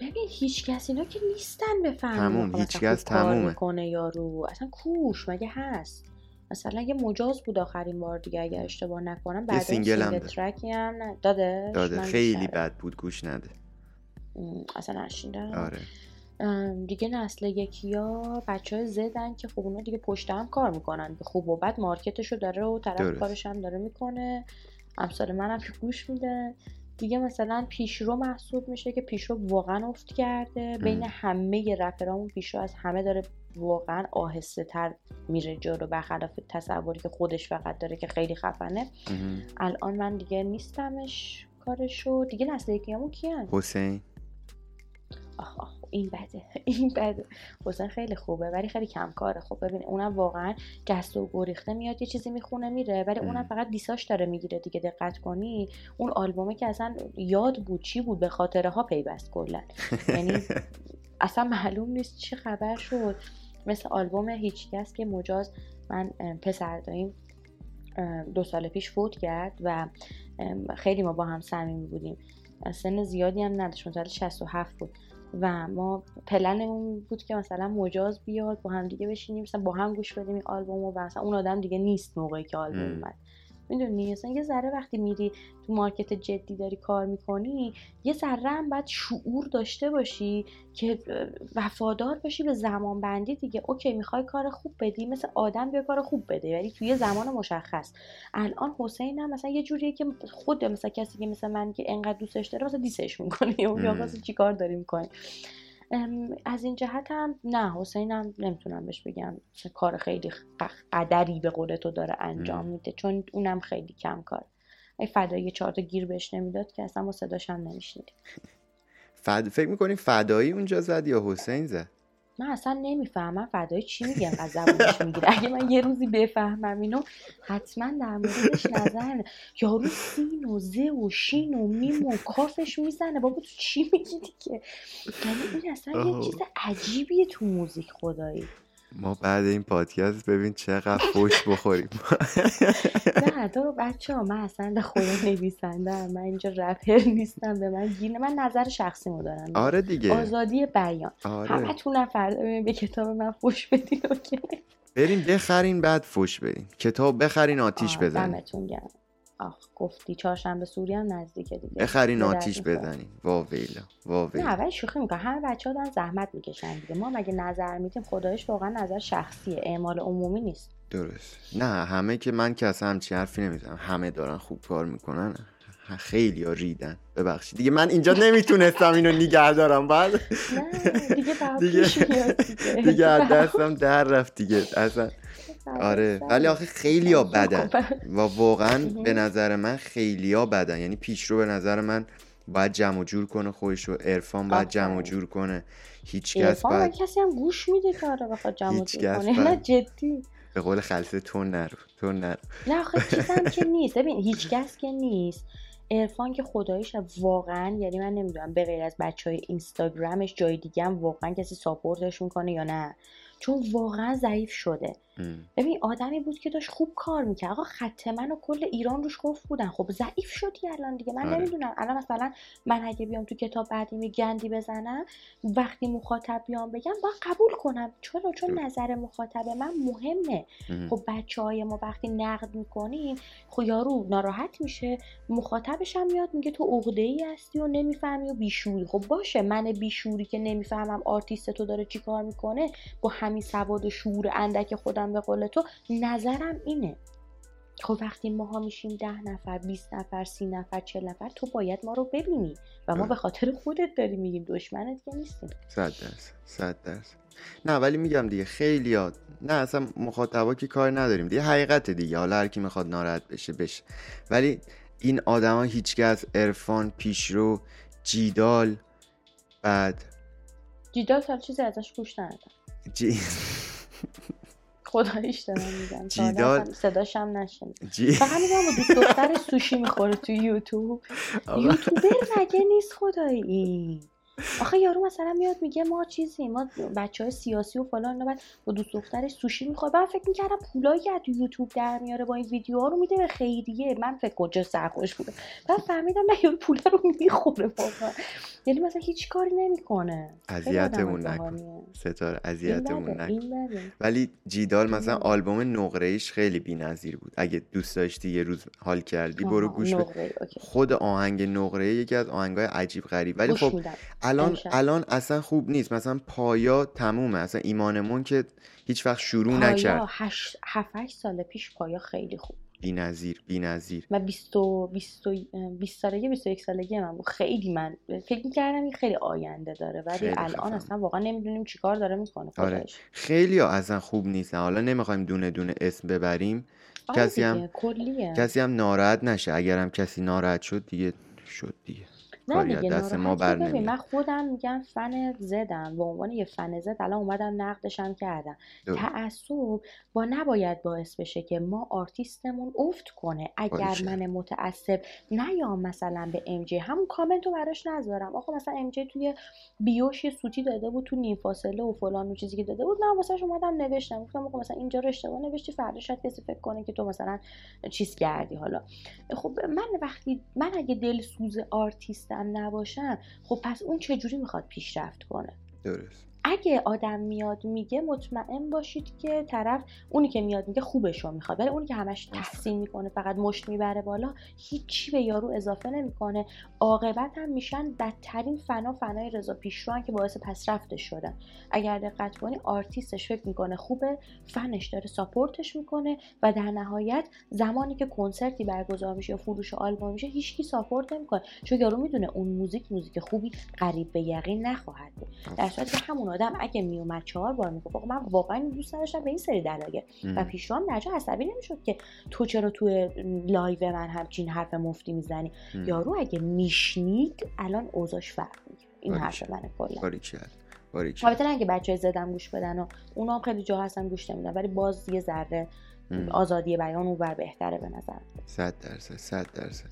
ببین هیچ کس اینا که نیستن بفهمن تموم هیچ کس تمومه. می‌کنه یارو اصلا کوش مگه هست؟ مثلا یه مجاز بود آخرین بار دیگه اگه اشتباه نکنم بعد single هم track ی هم داده. داده خیلی بد بود گوش نده. اصلا نشیندم. آره. دیگه نسل یکی ها بچه های زدن که خب اونا دیگه پشت هم کار می‌کنن. خوب و بد مارکتشو داره و طرف کارش هم داره می‌کنه. امثال منم که گوش میده. دیگه مثلا پیشرو محسوب میشه که پیشرو واقعا افت کرده. بین همه رپرامون پیشرو از همه داره واقعا آهسته تر میره جلو برخلاف تصوری که خودش فقط داره که خیلی خفنه. الان من دیگه نیستمش کارشو. دیگه نسل یکیامون کیان؟ حسین. آخ آخ این بده این بده. حسین خیلی خوبه ولی خیلی کم کاره خب ببین اونم واقعا جست و گریخته میاد یه چیزی می‌خونه میره. ولی اونم فقط دیساش داره می‌گیره دیگه دقت کنی. اون آلبومه که اصلا یاد بود چی بود به خاطره ها پیوست کلا. یعنی اصلا معلوم نیست چه خبر شد. مثل آلبوم هیچکس که مجاز من پسر داریم دو سال پیش فوت کرد و خیلی ما با هم صمیمی بودیم. سن زیادی هم نداشت مثلا 67 بود. و ما پلنمون بود که مثلا مجاز بیاد با هم دیگه بشینیم مثلا با هم گوش بدیم این آلبومو و مثلا اون آدم دیگه نیست موقعی که آلبوم اومد. می‌دونی؟ مثلا یه ذره وقتی میری تو مارکت جدی داری کار می‌کنی یه ذره هم باید شعور داشته باشی که وفادار باشی به زمان بندی دیگه. اوکی می‌خوای کار خوب بدی مثل آدم بیا کار خوب بده ولی توی زمان مشخص. الان حسین هم مثلا یه جوریه که خود مثلا کسی که مثل من که انقدر دوستش داره مثلا دیسش می‌کنی یا مثلا چیکار داری می‌کنی از این جهت هم نه حسین هم نمی‌تونم بهش بگم کار خیلی قدری به قول تو داره انجام میده چون اونم خیلی کم کار. ای فدایی چهار تا گیر بهش نمی‌داد که اصلا ما صداش هم نمیشنیدیم. فد... فکر می‌کنی فدایی اونجا زد یا حسین زد؟ من اصلا نمی‌فهمم فدای چی میگه انقدر زبونش می‌گیره. اگه من یه روزی بفهمم اینو حتما در موردش نظر یارو سین و زه و شین و میم و کافش می‌زنه. بابا تو چی میگی دیگه؟ یعنی این اصلا یه چیز عجیبیه تو موزیک خدایی. ما بعد این پادکست ببین چقدر فوش بخوریم. نه تو بچه ها من اصلا خدا نویسنده من اینجا رپر نیستم به من گیر من نظر شخصی مو دارم. آره دیگه. آزادی بیان. آره. همه تونم فردا به کتاب من فوش بدین اوکی؟ بریم بخرین بعد فوش بدین کتاب بخرین آتیش بزنین. دمتون گرم. آخ گفتی چهارشنبه سوری هم نزدیکه دیگه. بخرین آتیش. بزنین واویلا نه واویلا ولی شوخی می‌کنم. همه بچه ها دارن زحمت می‌کشن دیگه. ما مگه نظر میدیم؟ خدایش واقعا نظر شخصیه. اعمال عمومی نیست. درست. نه همه که من که اصلا همچین حرفی نمی‌زنم. همه دارن خوب کار می‌کنن. خیلی ها ریدن. ببخشید. دیگه من اینجا نمی‌تونستم اینو نگه دارم. بعد نه دیگه دیگه- دیگه. دستم در رفت دیگه. اصلا آره. ولی آخه خیلی ها بدن. و واقعا. به نظر من خیلی ها بدن. یعنی پیشرو به نظر من باید جمع و جور کنه خودش رو. عرفان باید جمع. جور کنه. هیچ کس باید کسی هم گوش میده که آره بخواد جمع جور کنه. نه جدی. به قول خلصه تو نرو. تو نرو. نه آخه چیزم که نیست. ببین هیچ کس که نیست. عرفان که خداییش واقعا یعنی من نمی‌دونم به غیر از بچه های اینستاگرامش جای دیگه هم واقعا کسی ساپورتش می‌کنه یا نه. چون واقعا ضعیف شده. ببین آدمی بود که داشت خوب کار می‌کرد. آقا خط من و کل ایران روش گفت بودن. خب ضعیف شدی الان دیگه. من آره. نمی‌دونم. الان مثلا من اگه بیام تو کتاب بعدی گندی بزنم وقتی مخاطب بیام بگم باید قبول کنم. چرا؟ چون. نظر مخاطب من مهمه. ام. خب بچه های ما وقتی نقد می‌کنیم خب یارو ناراحت میشه. مخاطبش هم میاد میگه تو عقده ای هستی و نمی‌فهمی و بیشعوری. خب باشه. من بیشعوری که نمی‌فهمم آرتیست تو داره چی کار می‌کنه با همین سواد و شعور اندک خودم به قول تو نظرم اینه. خب وقتی ماها میشیم ده نفر 20 نفر سی نفر چل نفر تو باید ما رو ببینی و ما آره. به خاطر خودت داری میگیم دشمنت که نیستیم. صد درصد صد درصد. نه ولی میگم دیگه خیلی ها نه اصلا مخاطبا که کار نداریم. دیگه حقیقت دیگه. حالا هر کی می‌خواد ناراحت بشه بشه. ولی این آدما هیچکس عرفان پیشرو جیدال بعد جیدال سال چیزی ازش گوش ندادم. جی... خداییش دارم میگم اصلا صداش هم جی... فقط میگم دوست دختر سوشی می‌خوره تو یوتیوب. یوتیوبر مگه نیست خدایی؟ آخه یارو مثلا میاد میگه ما چیزی ما بچه های سیاسی و فلان اینا بعد با دوست دخترش سوشی می‌خواد. من فکر می‌کردم پولایی که از تو یوتیوب در میاره با این ویدیوها رو میده به خیریه من فکر کجا سرخوش بوده. بعد فهمیدم نه یارو پولا رو می‌خوره واقعا. یعنی مثلا هیچ کاری نمی‌کنه. اذیتمون نکن. ستاره اذیتمون نکن. ولی جیدال مثلا. آلبوم نقره ایش خیلی بی‌نظیر بود. اگه دوست داشتی یه روز حال کردی برو گوش بده. خود آهنگ نقره یکی از آهنگای عجیب غریب. ولی خب الان. الان اصلا خوب نیست. مثلا پایا تمومه. اصلا ایمانمون که هیچ وقت شروع پایا نکرد. هشت هشت سال پیش پایا خیلی خوب. بی‌نظیر بی‌نظیر. من 20 و 20 و 20 سالگی 21 سالگی من بود. خیلی من فکر می‌کردم این خیلی آینده داره. ولی الان. اصلا واقعا نمی‌دونیم چیکار داره می‌کنه آره. خیلی ها اصلا خوب نیستن. حالا نمی‌خوایم دونه دونه اسم ببریم. آره کسی هم- کلیه. کسی هم ناراحت نشه. اگر هم کسی ناراحت شد دیگه شد دیگه. نه دیگه دست ما بر نمیاد من خودم میگم فن زدم. به عنوان یه فن زد الان اومدم نقدشم کردم. تعصب با نباید باعث بشه که ما آرتیستمون افت کنه. اگر. من متعصب نیام مثلا به ام جی. همون کامنت رو براش نذارم. آقا مثلا ام جی توی bio ش یه سوتی داده بود تو نیم فاصله و فلان و چیزی که داده بود. من واسهش اومدم نوشتم. گفتم آقا مثلا اینجا رو اشتباه نوشتی فردا شاید کسی فکر کنه که تو مثلا چیز کردی حالا. خب من وقتی من اگه دلسوز آرتیستم نباشم خب پس اون چجوری می‌خواد پیشرفت کنه؟ درست. اگه آدم میاد میگه مطمئن باشید که طرف اونی که میاد میگه خوبش رو می‌خواد. ولی اونی که همش تحسین می‌کنه فقط مشت می‌بره بالا هیچی به یارو اضافه نمی‌کنه. عاقبت هم میشن بدترین فنا فنای رضا پیشروان که باعث پسرفتش شدن اگر دقت کنی آرتیستش فکر می‌کنه خوبه فنش داره support ش می‌کنه و در نهایت زمانی که کنسرتی برگزار میشه یا فروش آلبوم میشه هیچکی support نمی‌کنه. چون یارو می‌دونه اون موزیک موزیک خوبی قریب به یقین نخواهد بود. در صورتی که همون آدم اگه میومد چهار بار می‌گفت آقا من واقعا دوست نداشتم به این سری دلایل و ام. پیشرو هم درجا عصبی نمی‌شد که تو چرا تو live من همچین حرف مفتی می‌زنی. یارو اگه میشنید الان اوضاش فرق می‌کرد این. حرف منه کلا البته نه اینکه بچه زدم گوش بدن و اونا هم خیلی جا هستن گوش نمیدن ولی باز یه ذره. آزادی بیان اونور بهتره به نظر. صد درصد صد درصد.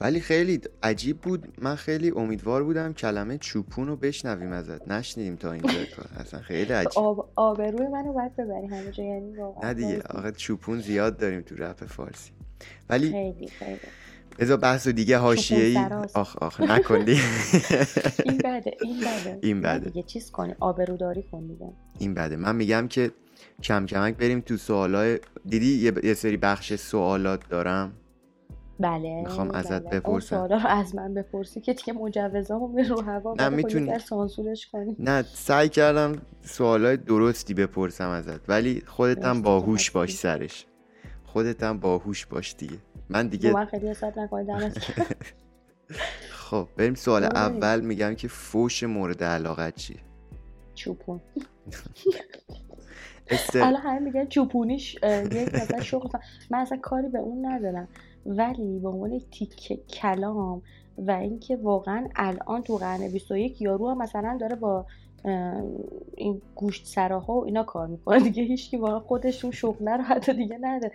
ولی خیلی عجیب بود. من خیلی امیدوار بودم کلمه چوپون رو بشنویم ازت. نشنیدیم تا اینجا. کار اصلا خیلی عجیب. آب آبروی منو باید ببری همه جا یعنی نه دیگه آقا چوپون زیاد داریم تو رپ فارسی. ولی خیلی خیلی. بذار بحث و دیگه حاشیه ای. آخ آخ نکن دیگه. این بده این بده. این بده. دیگه چیز کنی؟ آبروداری کن دیگه. این بده. من میگم که کم کمک بریم تو سوالای دیدی یه, سری بخش سوالات دارم بله می‌خوام ازت بله. بپرسم. سوالا رو از من بپرسی که دیگه مجوزامو به رو هوا نه، خب می‌تونی. سانسورش کنی نه سعی کردم سوالای درستی بپرسم ازت ولی خودت هم باهوش. باش سرش خودت هم باهوش باش دیگه من دیگه من خیلی حساب نکنی دمت گرم. خب بریم سوال بریم. اول میگم که فوش مورد علاقت چیه چوپون الان همه میگن چوپونیش یک مثلا شغل من اصلا کاری به اون ندارم. ولی به عنوان تیکه کلام و اینکه واقعا الان تو قرن 21 یارو هم مثلا داره با این گوشت سراها و اینا کار می‌کنه. دیگه هیچکی واقعا خودش اون شغله رو حتی دیگه نداره.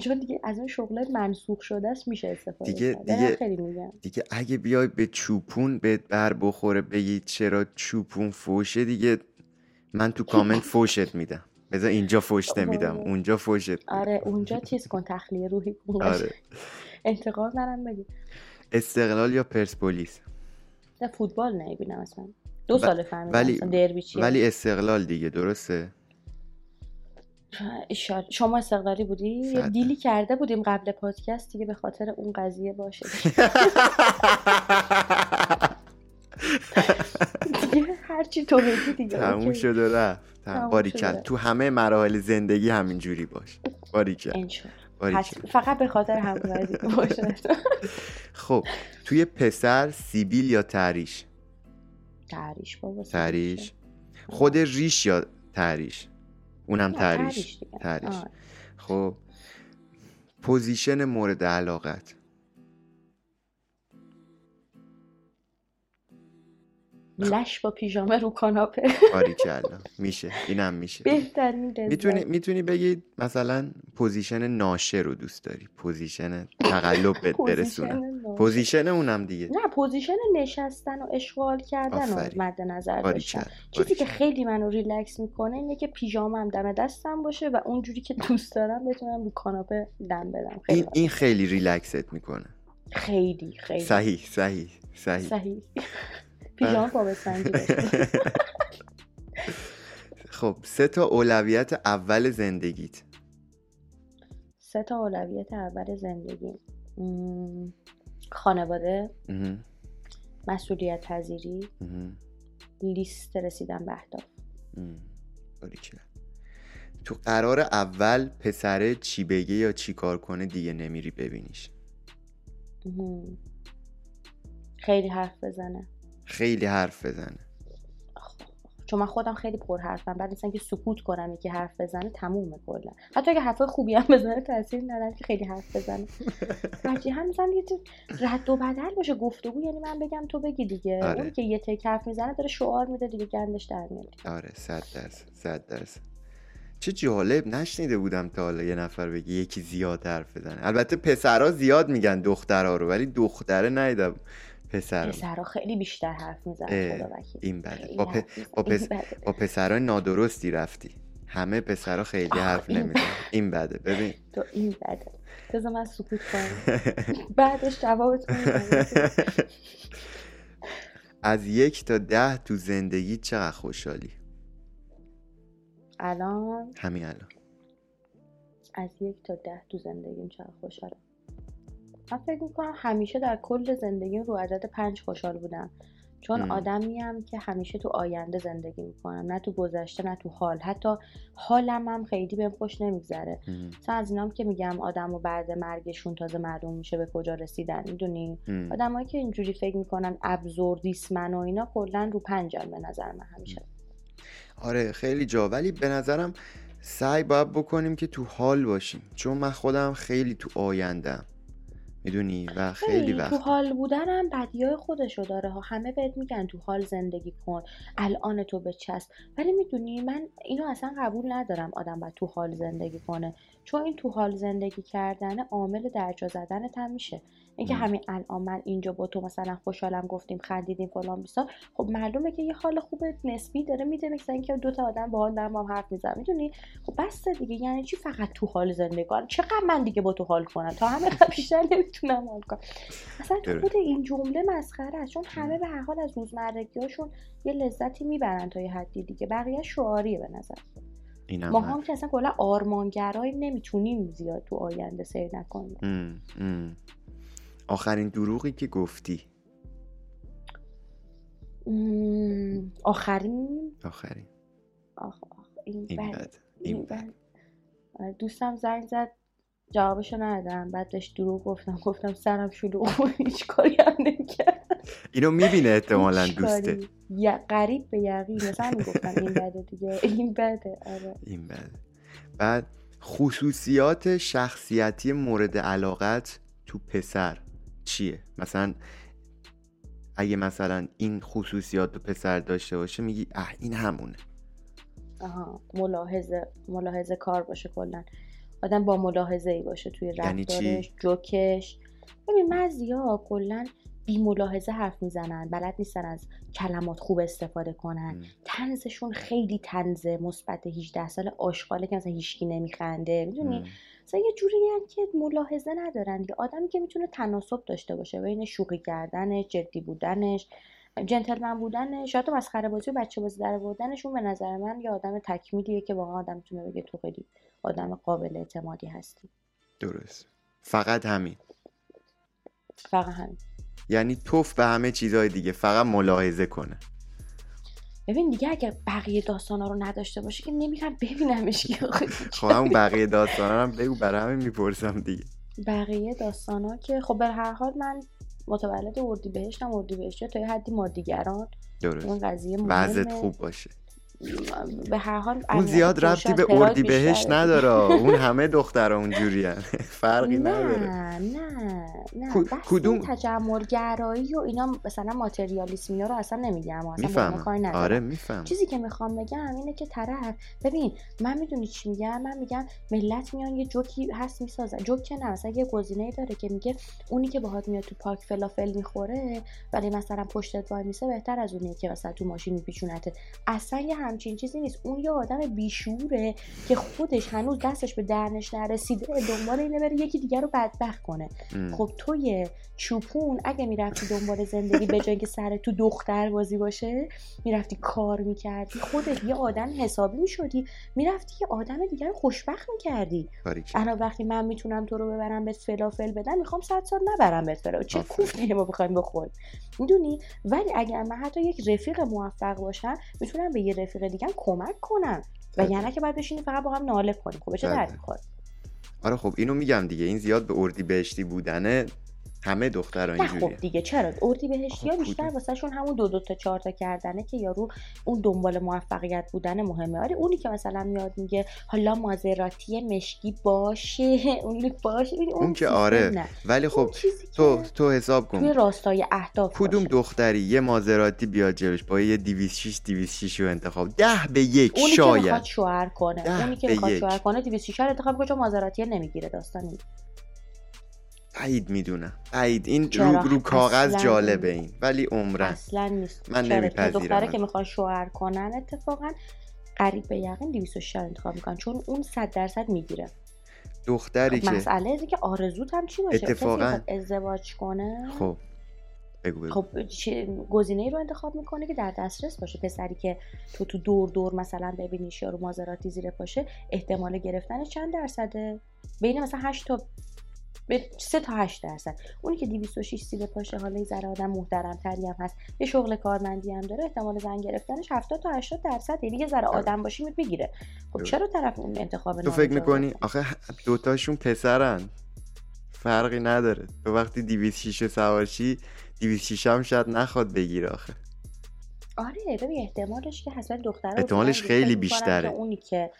چون دیگه از اون شغله منسوخ شده است میشه استفاده دیگه- دیگه- خیلی میگم. دیگه اگه بیای به چوپون بهت بر بخوره بگی چرا چوپون فوشه دیگه من تو کامنت فوشت میدم. بذار اینجا فوش نمیدم. آره. اونجا فوشت آره اونجا چیز کن تخلیه روحی کن. آره. انتقام منم بگی استقلال یا پرسپولیس؟ نه فوتبال نمی‌بینم اصلا. دو سال فهمیدم ولی- اصلا دربی چیه. ولی استقلال دیگه درسته؟ ایشال- شما استقلالی بودی؟ یه. دیلی کرده بودیم قبل پادکست دیگه به خاطر اون قضیه باشه. دیگه هرچی تو بگی دیگه تموم. شد و رفت. باریکل. تو همه مراحل زندگی همینجوری باش. باریکل. فقط به خاطر قضیه باشه. خب توی پسر سیبیل یا تریش تریش بابا تریش خود ریش یا تریش اونم. تریش آره. خب position مورد علاقت. لش با پیژامه رو کاناپه. باریکلا میشه. اینم میشه. بهترین. می‌تونی می‌تونی بگی مثلا position نشئه رو دوست داری؟ position تقلب بهت برسونم نشئه. position اونم دیگه. نه position نشستن و اشغال کردن رو آفرین. مد نظر داشتم چیزی که. خیلی منو ریلکس می‌کنه اینه که پیژامم دم دستم باشه و اونجوری که دوست دارم بتونم رو کاناپه لم بدم. خیلی این این خیلی ریلکست می‌کنه. خیلی خیلی. صحیح صحیح صحیح. صحیح. پیژامه پا به سنگی باشه. خب سه تا اولویت اول زندگیت سه تا اولویت اول زندگی خانواده. مسئولیت پذیری. لیست رسیدن به اهداف. تو قرار اول پسره چی بگه یا چی کار کنه دیگه نمیری ببینیش. خیلی حرف بزنه خیلی حرف بزنه. چون من خودم خیلی پر حرفم بعد مثلا که سکوت کنم یکی حرف بزنه تمومه کلا. حتی اگه حرف خوبی هم بزنه تاثیر نداره که خیلی حرف بزنه. بچه هم مثلا یه رد و بدل باشه گفتگو یعنی من بگم تو بگی دیگه. آره. اون که یه تک حرف می‌زنه داره شعار میده دیگه گندش در میاد. آره صد درصد صد درصد. چه جالب نشنیده بودم تا حالا یه نفر بگه یکی زیاد حرف بزنه. البته پسرها زیاد میگن دخترها رو ولی دختره ندیدم پسر پسرها خیلی بیشتر حرف می‌زنه اه، خدا وکیل این بده خیلی با, پ... با, پس... بده. با پسرهای نادرستی رفتی. همه پسرها خیلی حرف این نمیزن این بده. ببین. تو این بده. بذار من سکوت کنم. بعدش میدم. از یک تا ده تو زندگی چقدر خوشحالی؟ الان؟ همین الان. از یک تا ده تو زندگیم چقدر خوشحالم. من فکر می‌کنم همیشه در کل زندگیم رو عدد پنج خوشحال بودم. چون ام. آدمیم که همیشه تو آینده زندگی می‌کنم. نه تو گذشته نه تو حال. حتی حالم هم خیلی بهم خوش نمیگذره. مثلا از اینام که میگم آدم و بعد مرگشون تازه معلوم میشه به کجا رسیدن می‌دونی. آدمایی که اینجوری فکر می‌کنن ابزوردیسمن و اینا کلا رو پنجم به نظر من همیشه. آره خیلی جا. ولی به نظرم سعی باید بکنیم که تو حال باشیم. چون من خودم خیلی تو آیندم می‌دونی؟ و خیلی تو وقت. حال بودنم بدیای خودشو داره. ها همه بهت میگن تو حال زندگی کن. الان تو بچست ولی می‌دونی من اینو اصلا قبول ندارم آدم باید تو حال زندگی کنه. چون این تو حال زندگی کردن عامل درجا زدنت هم میشه. اینکه. همین الان من اینجا با تو مثلا خوشحالم گفتیم خندیدیم فلان بیسا خب معلومه که یه حال خوب نسبی داره میده مثل اینکه دو تا آدم با با هم حرف می‌زنن می‌دونی؟ خب بس دیگه. یعنی چی فقط تو حال زندگی؟ کنم چقدر من دیگه با تو حال کنم؟ تا همه بیشتر نمی‌تونم حال کنم. اصلا تو. خود این جمله مسخره است. چون همه به هر حال از روزمرگیاشون یه لذتی می‌برن تا یه حدی دیگه. بقیه شعاریه به نظر. اینم ما. هم که اصلا کلا آرمانگرایی نمی‌تونیم زیاد تو آینده سیر نکنیم ام، ام. آخرین دروغی که گفتی آخرین آخرین آخ آخ این, این بد بد این بد بد. آره، دوستم زنگ زد جوابشو ندادم. بعد بهش دروغ گفتم. گفتم سرم شلوغ بود. هیچ کاری هم نمی‌کردم. اینو می‌بینه احتمالا دوسته کاری. ی- قریب به یقین. مثلا می‌گفتم این بده دیگه. این بده. آره. این بد بعد خصوصیات شخصیتی مورد علاقت تو پسر چیه؟ مثلا اگه مثلا این خصوصیات تو پسر داشته باشه میگی اه این همونه. آها. ملاحظه ملاحظه کار باشه کلا. آدم با ملاحظه ای باشه توی یعنی؟ رفتارش جوکش ببین بعضیا کلا بی ملاحظه حرف می‌زنن بلد نیستن از کلمات خوب استفاده کنن. تنزشون خیلی تنز مثبت 18 سال آشغاله که مثلا هیچکی نمیخنده می‌دونی. مثلا یه جوری که ملاحظه ندارن دیگه آدمی که می‌تونه تناسب داشته باشه بین شوخی کردنش جدی بودنش جنتلمن بودنش شاید مسخره بازی و بچه بازی در بردنشون به نظر من یه آدم تکمیلیه که واقعا آدم می‌تونه بگه تو خیلی آدم قابل اعتمادی هستی درست. فقط همین. فقط همین. یعنی توف به همه چیزهای دیگه فقط ملاحظه کنه. ببین دیگه اگر بقیه داستانا رو نداشته باشه که نمیرم ببینمش که خب همون بقیه داستانا هم بگو برای همین می‌پرسم دیگه. بقیه داستانا که خب به هر حال من متولد اردیبهشتم اردیبهشتی تا یه حدی مادیگران. درست. اون قضیه وضعت. خوب باشه. به هر حال اون زیاد ربطی به اردی بهش. نداره. اون همه دخترها اونجوری فرقی نداره. نه نه. نه کدوم- تجملگرایی و اینا مثلا ماتریالیسم اینا رو اصلا نمیگم. اصلا کاری آره میفهم چیزی که می‌خوام بگم اینه که طرف ببین من می‌دونی چی میگم؟ من میگم ملت میان یه جوکی هست می‌سازن. جوک که نه مثلا یه گزینه داره که میگه اونی که باهات میاد تو پارک فلافل می‌خوره ولی مثلا پشتت وای میسه بهتر از اونیه که مثلا تو ماشین میپیچونته. اصلا یه همچین چیزی نیست. اون یه آدم بیشوره که خودش هنوز دستش به درنش نرسیده دنبال اینه بره یکی دیگر رو بدبخت کنه. ام. خب توی چوپون اگه می‌رفتی دنبال زندگی به جای سر تو دختر بازی باشه می‌رفتی کار می‌کردی خودت یه آدم حسابی می‌شدی. می‌رفتی یه آدم دیگر رو خوشبخت می‌کردی. الان وقتی من می‌تونم تو رو ببرم بهت فلافل بدم می‌خوام صد سال نبرم بهت فلافل. چه. کوفتی ما بخوایم بخوریم. می‌دونی؟ ولی اگر من حتی یک رفیق موفق باشم می‌تونم به یه رفیق دیگه کمک کنم و بله. یعنی که باید بشینیم فقط با هم ناله کنیم خب چه بله. درد می‌خوره؟ آره خب اینو میگم دیگه این زیاد به اردی بهشتی بودنه همه دخترها نه خب اینجوریه. دیگه چرا؟ اردی بهشتی ها خب بیشتر؟ واسه شون همون دو دو تا چهار تا کردنه که یارو اون دنبال موفقیت بودن مهمه. آره اونی که مثلا میاد میگه حالا مازراتی مشکی باشه اون باشه. اون, اون که آره نه. ولی خب تو که تو حساب توی کن راستای اهداف کدوم. دختری یه مازراتی بیاد جلوش با یه 206 206 رو انتخاب. ده به یک اونی که شاید. می‌خواد شوهر کنه. اونی که می‌خواد. شوهر کنه 206 رو انتخاب کنه چون مازراتی نمی‌گیره داستانی. بعید می‌دونم. بعید این؟ رو, رو کاغذ جالبه این. ولی عمرن اصلا نیست. من؟ نمیپذیرم. دختره که می‌خوان شوهر کنن اتفاقا قریب به یقین 206 رو انتخاب می‌کنن. چون اون 100 درصد می‌گیره. دختری خب که مسئله اینه که آرزوت هم چی باشه؟ اتفاقاً- ازدواج کنه؟ خب بگو بگو. خب گزینه ای رو انتخاب می‌کنه که در دسترس باشه؟ پسری که تو تو دور دور مثلا ببینیش یا رو مازراتی زیر پاشه احتمال گرفتنش چند درصده؟ بین مثلا 8 تا به 3 تا 8 درصد. اونی که 206 زیر پاشه حالا یه ذره آدم محترم تری هم هست یه شغل کارمندی هم داره احتمال زن گرفتنش 70 تا 80 درصد یه ذره آدم باشی می‌گیره. خب درست. چرا طرف اون انتخاب تو فکر می‌کنی؟ آخه دوتاشون پسرن. فرقی نداره. تو وقتی 206 سوارشی 206 هم شاید نخواد بگیره آخه. آره ببین احتمالش که حسن دختره احتمالش خیلی بیشتره. اونی که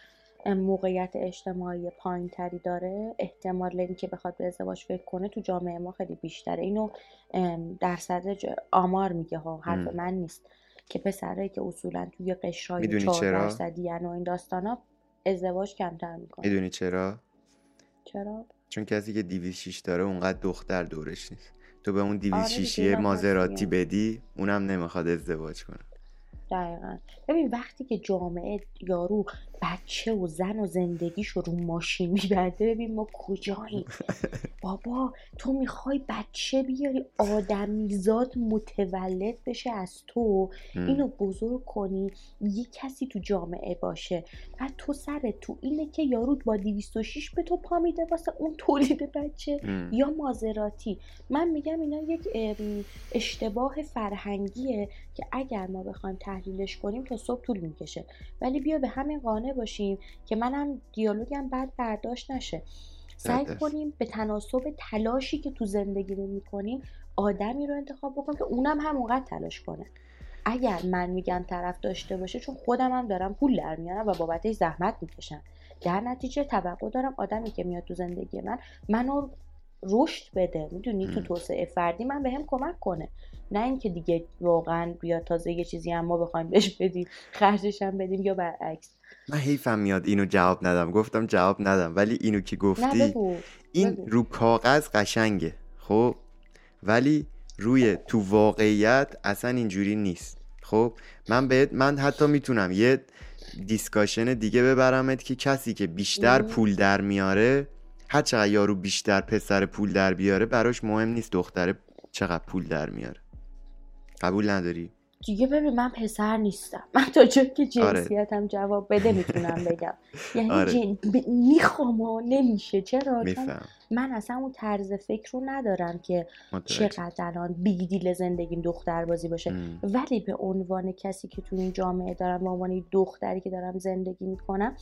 موقعیت اجتماعی پایین تری داره؟ احتمال اینکه بخواد به ازدواج فکر کنه تو جامعه ما خیلی بیشتره. اینو درصد آمار میگه ها حرف من نیست. که پسرایی که اصولا توی قشرهای چهار درصدی و این داستانا ازدواج کمتر می‌کنه. می‌دونی چرا؟ چرا؟ چون کسی که دیویس داره اونقدر دختر دورش نیست. تو به اون دیویس شیشی مازراتی بدی اونم نمی‌خواد ازدواج کنه. دقیقا. ببین وقتی که جامعه یارو بچه و زن و زندگیش رو ماشین میبرده. ببین ما کجاییم؟ بابا تو می‌خوای بچه بیاری آدمیزاد متولد بشه از تو. اینو بزرگ کنی یه کسی تو جامعه باشه. و تو سر تو اینه که یارو با 206 به تو پا میده واسه اون تولید بچه یا مازراتی. من میگم اینا یک اشتباه فرهنگیه که اگر ما بخوایم تحلیلش کنیم تا صبح طول می‌کشه. ولی بیا به همین قانع باشیم که منم دیالوگم بعد برداشت نشه. سعی کنیم به تناسب تلاشی که تو زندگی رو می‌کنیم آدمی رو انتخاب بکنیم که اونم همونقدر تلاش کنه. اگر من میگم طرف داشته باشه چون خودم هم دارم پول در میارم و بابتش زحمت می‌کشم. در نتیجه توقع دارم آدمی که میاد تو زندگی من منو رشد بده. می‌دونی؟ تو توسعه فردی من بهم کمک کنه. نه اینکه دیگه واقعا بیا تازه یه چیزی هم ما بخوایم بهش بدیم خرجش هم بدیم یا برعکس. من حیفم میاد اینو جواب ندم. گفتم جواب ندم. ولی اینو که گفتی این رو کاغذ قشنگه خب؟ ولی روی تو واقعیت اصلا اینجوری نیست. خب؟ من بهت من حتی می‌تونم یه دیسکاشن دیگه ببرمت که کسی که بیشتر پول در میاره هر چقدر یارو بیشتر پسر پول در بیاره براش مهم نیست دختره چقدر پول در میاره. قبول نداری؟ دیگه ببین من پسر نیستم. من تا جایی که آره. جنسیتم جواب بده می‌تونم بگم. یعنی آره. جن... می‌خوام و نمیشه. چرا؟ من اصلا اون طرز فکر رو ندارم که چقدر الان بیگدیل زندگیم دختر بازی باشه ولی به عنوان کسی که تو این جامعه دارم به عنوان دختری که دارم زندگی می‌کنم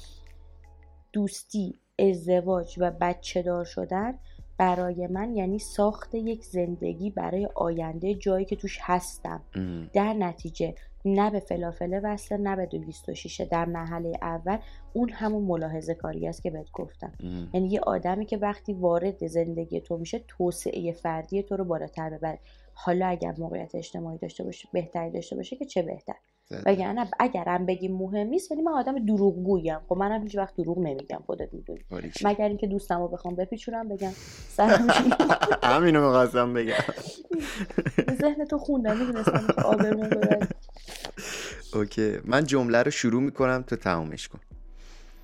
دوستی ازدواج و بچه دار شدن برای من یعنی ساخت یک زندگی برای آینده جایی که توش هستم. در نتیجه نه به فلافله وصله نه به 226 در محله اول. اون همون ملاحظه کاری است که بهت گفتم. یعنی یه آدمی که وقتی وارد زندگی تو میشه توسعه فردی تو رو بالاتر ببره. حالا اگر موقعیت اجتماعی داشته باشه بهتری داشته باشه که چه بهتر؟ وگرنه اگرم بگیم مهم نیست یعنی من آدم دروغگویم. خب منم هیچ وقت دروغ نمیگم خودت می‌دونی. مگر اینکه دوستم رو بخوام بپیچونم بگم همینو می‌خواستم بگم. ذهن تو خوندم می‌دونستم Okay. من جمله رو شروع می‌کنم تو تمامش کن.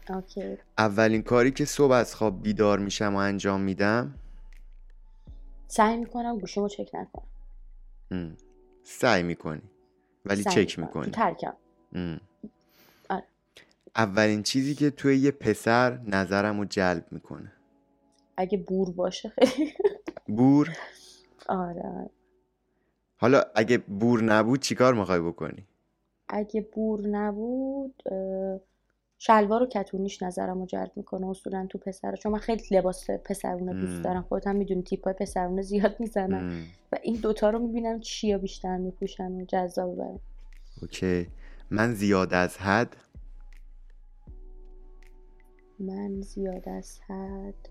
Okay. اولین کاری که صبح از خواب بیدار میشم و انجام میدم؟ سعی می‌کنم گوشیمو چک نکنم. سعی می‌کنی. ولی چک می‌کنی. ترکم. آره. اولین چیزی که توی یه پسر نظرم رو جلب می‌کنه. اگه بور باشه خیلی. بور؟ آره, آره. حالا اگه بور نبود چیکار می‌خوای بکنی؟ اگه بور نبود شلوار و کتونیش نظرم رو جلب می‌کنه اصولا تو پسر. چون من خیلی لباس پسرونه دوست دارم خودت هم می‌دونی تیپ های پسرونه زیاد می‌زنم و این دوتا رو می‌بینم چیا بیشتر میپوشن و جذاب برم اوکی. من زیاد از حد؟ من زیاد از حد؟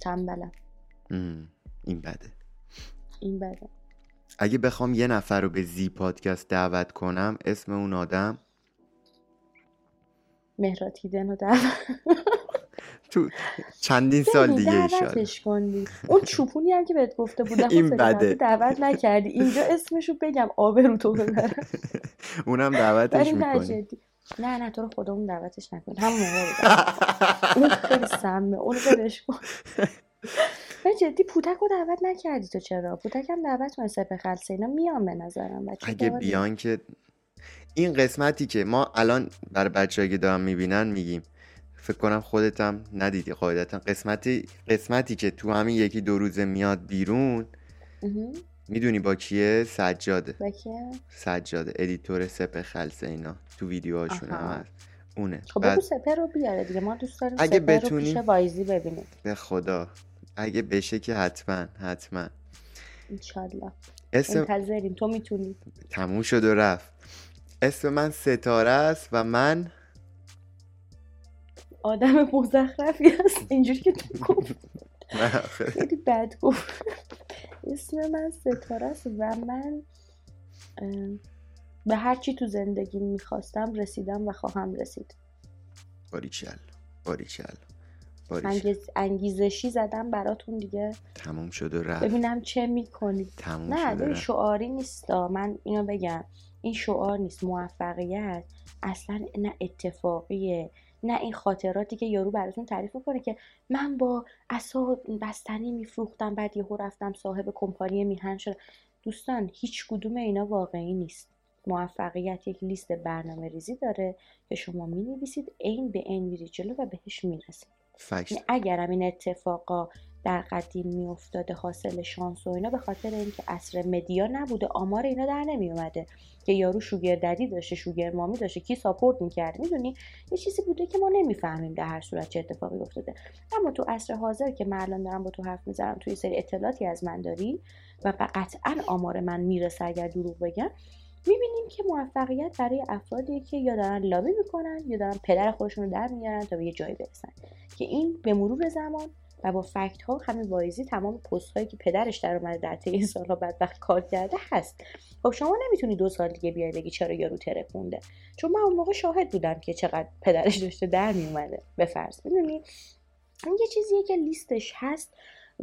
تنبلم. این بده. این بده. اگه بخوام یه نفر رو به زی پادکست دعوت کنم اسم اون آدم؟ مهراتیدن و دعوت تو چندین سال دیگه ایشان اون چوپونی هم که بهت گفته بودم این بده. دعوت نکردی. اینجا اسمشو بگم آبرو تو ببرم. اونم دعوتش می‌کنی. نه نه تو رو خودمون دعوتش نکن همون موقع اون خیلی سمه. اون بدش کن. به جدی پوتک رو دعوت نکردی تو چرا؟ پوتک هم دعوت کنه سپهر خلسه اینا میان به نظرم. اگه بیان که این قسمتی که ما الان برای بچه که دارم می‌بینن میگیم. فکر کنم خودتم ندیدی قاعدتا. قسمتی قسمتی که تو همین یکی دو روزه میاد بیرون می‌دونی با کیه؟ سجاده. با کیه؟ سجاده editor سپهر خلسه اینا. تو ویدیوهاشون هم هست. اونه. خب بعد... سپه رو بیاره دیگه. ما دوست داریم اگه سپه بتونی... رو پیش وایزی ببینیم. به خدا. اگه بشه که حتما حتما. انشالله. اسم... منتظریم تو می‌تونی. تموم شد و رفت. اسم من ستاره است و من آدم مزخرفی هست. اینجوری که تو گفت. خیلی. بد گفت. اسم من ستاره است و من به هر چی تو زندگی می‌خواستم رسیدم و خواهم رسید. باریچل باریچل انگیز... انگیزشی زدم براتون دیگه. تموم شد و رفت. ببینم چه می‌کنید تموم نه این شعاری نیست من اینو بگم. این شعار نیست موفقیت اصلا نه اتفاقیه نه این خاطراتی که یارو براتون تعریف می‌کنه که من با اصا بستنی میفروختم بعد یهو رفتم صاحب کمپانی میهن شدم. دوستان هیچ کدوم اینا واقعی نیست. موفقیت یک لیست برنامه ریزی داره که شما می نویسید عین به عین میری جلو و بهش می‌رسید یعنی اگرم این اتفاقا در قدیم میافتاده حاصل شانس و اینا به خاطر اینکه اصر مدیا نبوده آمار اینا در نمیومده که یارو شوگر ددی داشته شوگر مامی داشته کی ساپورت می‌کرد؟ می‌دونی؟ یه چیزی بوده که ما نمی‌فهمیم در هر صورت چه اتفاقی افتاده. اما تو عصر حاضر که من الان دارم با تو حرف می‌زنم توی سری اطلاعاتی از من داری و قطعا آمار من می‌رسه اگر دروغ بگم می‌بینیم که موفقیت برای افرادی که یا دارن لابی می‌کنن یا دارن پدر خودشون رو در میارن تا به یه جایی برسن. که این به مرور زمان و با فکت ها همین وایزی تمام پست هایی که پدرش در اومده در طی این سالها بدبخت کار کرده هست. خب شما نمی‌تونی دو سال دیگه بیای بگی چرا یارو ترکونده چون من اون موقع شاهد بودم که چقدر پدرش داشته در میومده به فرض می‌دونی؟ این یه چیزیه که لیستش هست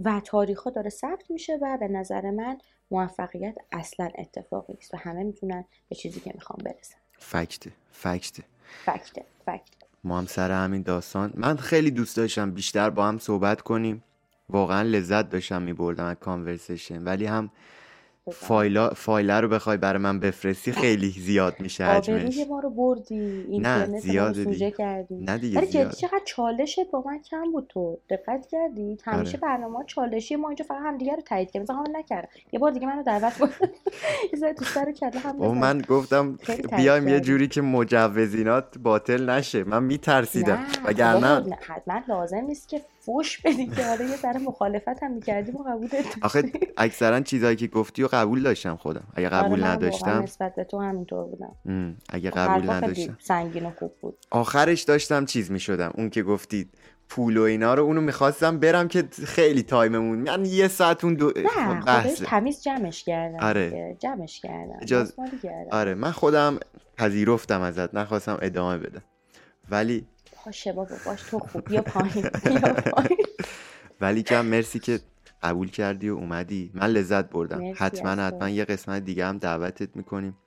و تاریخ ها داره ثبت میشه و به نظر من موفقیت اصلا اتفاقی است و همه می‌تونن به چیزی که می‌خوام برسن. فکته فکته. فکته فکته. ما هم سر همین داستان. من خیلی دوست داشتم بیشتر با هم صحبت کنیم. واقعا لذت داشتم میبردم از کانورسیشن. ولی هم فایلا فایل رو بخوای برای من بفرستی خیلی زیاد میشه حجمش. ما رو بردی نه زیاد سوژه کردی. نه دیگه زیاد. چقدر چالشه با من کم بود تو. دقت کردی؟ همیشه آره. برنامه چالشی ما اینجا فقط هم دیگه رو تایید کردیم. مثلا نکرد یه بار دیگه منو دعوت کن. یه تو سر کله هم من گفتم بیایم یه جوری که مجوزینات باطل نشه. من میترسیدم. وگرنه حتما لازم نیست که فوش بدی که حالا یه ذره مخالفت هم می‌کردی و قبول آخه اکثرا چیزایی که گفتی و قبول داشتم خودم. اگه آره، قبول نداشتم نسبت به تو همینطور بودم. اگه قبول نداشتم. سنگین و خوب بود. آخرش داشتم چیز می‌شدم. اون که گفتید پول و اینا رو اونو می‌خواستم برم که خیلی تایممون من یه ساعت اون دو نه تمیز جمعش کردم آره. جمعش کردم اجاز... آره من خودم پذیرفتم ازت. نخواستم ادامه بدم. ولی باشه بابا باش تو خوب بیا پایین بیا پایین. ولی کم مرسی که قبول کردی و اومدی. من لذت بردم. حتما حتما یه قسمت دیگه هم دعوتت می‌کنیم.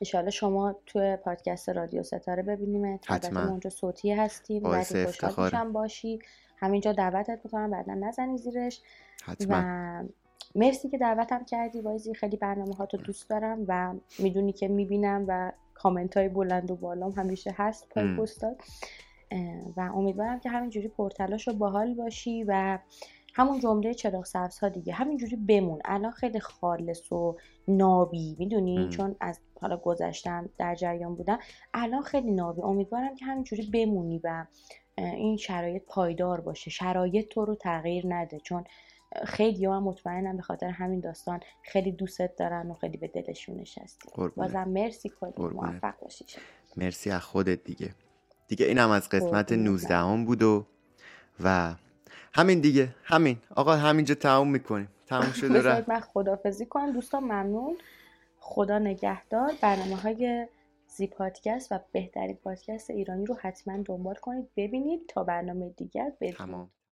انشالله شما توی پادکست رادیو ستاره ببینیم حتما. اونجا صوتی هستیم. باعث افتخار باشی. همینجا دعوتت می‌کنم بعدا نزنی زیرش. حتما. و مرسی که دعوتم کردی. بایزی خیلی برنامه ها دوست دارم و می‌دونی که می‌بینم و کامنت های بلند و بالام همیشه هست پای پستات و امیدوارم که همینجوری پرتلاش و باحال باشی و همون جمله چراغ سبز ها دیگه همینجوری بمون. الان خیلی خالص و نابی می‌دونی؟ چون از حالا گذشتم در جریان بودم. الان خیلی نابی. امیدوارم که همینجوری بمونی و این شرایط پایدار باشه. شرایط تو رو تغییر نده. چون خیلی هم مطمئنم به خاطر همین داستان خیلی دوستت دارن و خیلی به دلشون نشستی بازم مرسی کلی. موفق باشی. مرسی از خودت دیگه. دیگه اینم از قسمت 19 هم بود و و همین دیگه همین. آقا همینجا تموم می‌کنیم. تموم شده رفت. من خدافزی کنم. دوستان ممنون. خدا نگهدار. برنامه های زی پادکست و بهترین پادکست ایرانی رو حتما دنبال کنید. ببینید تا برنامه دیگر. بدید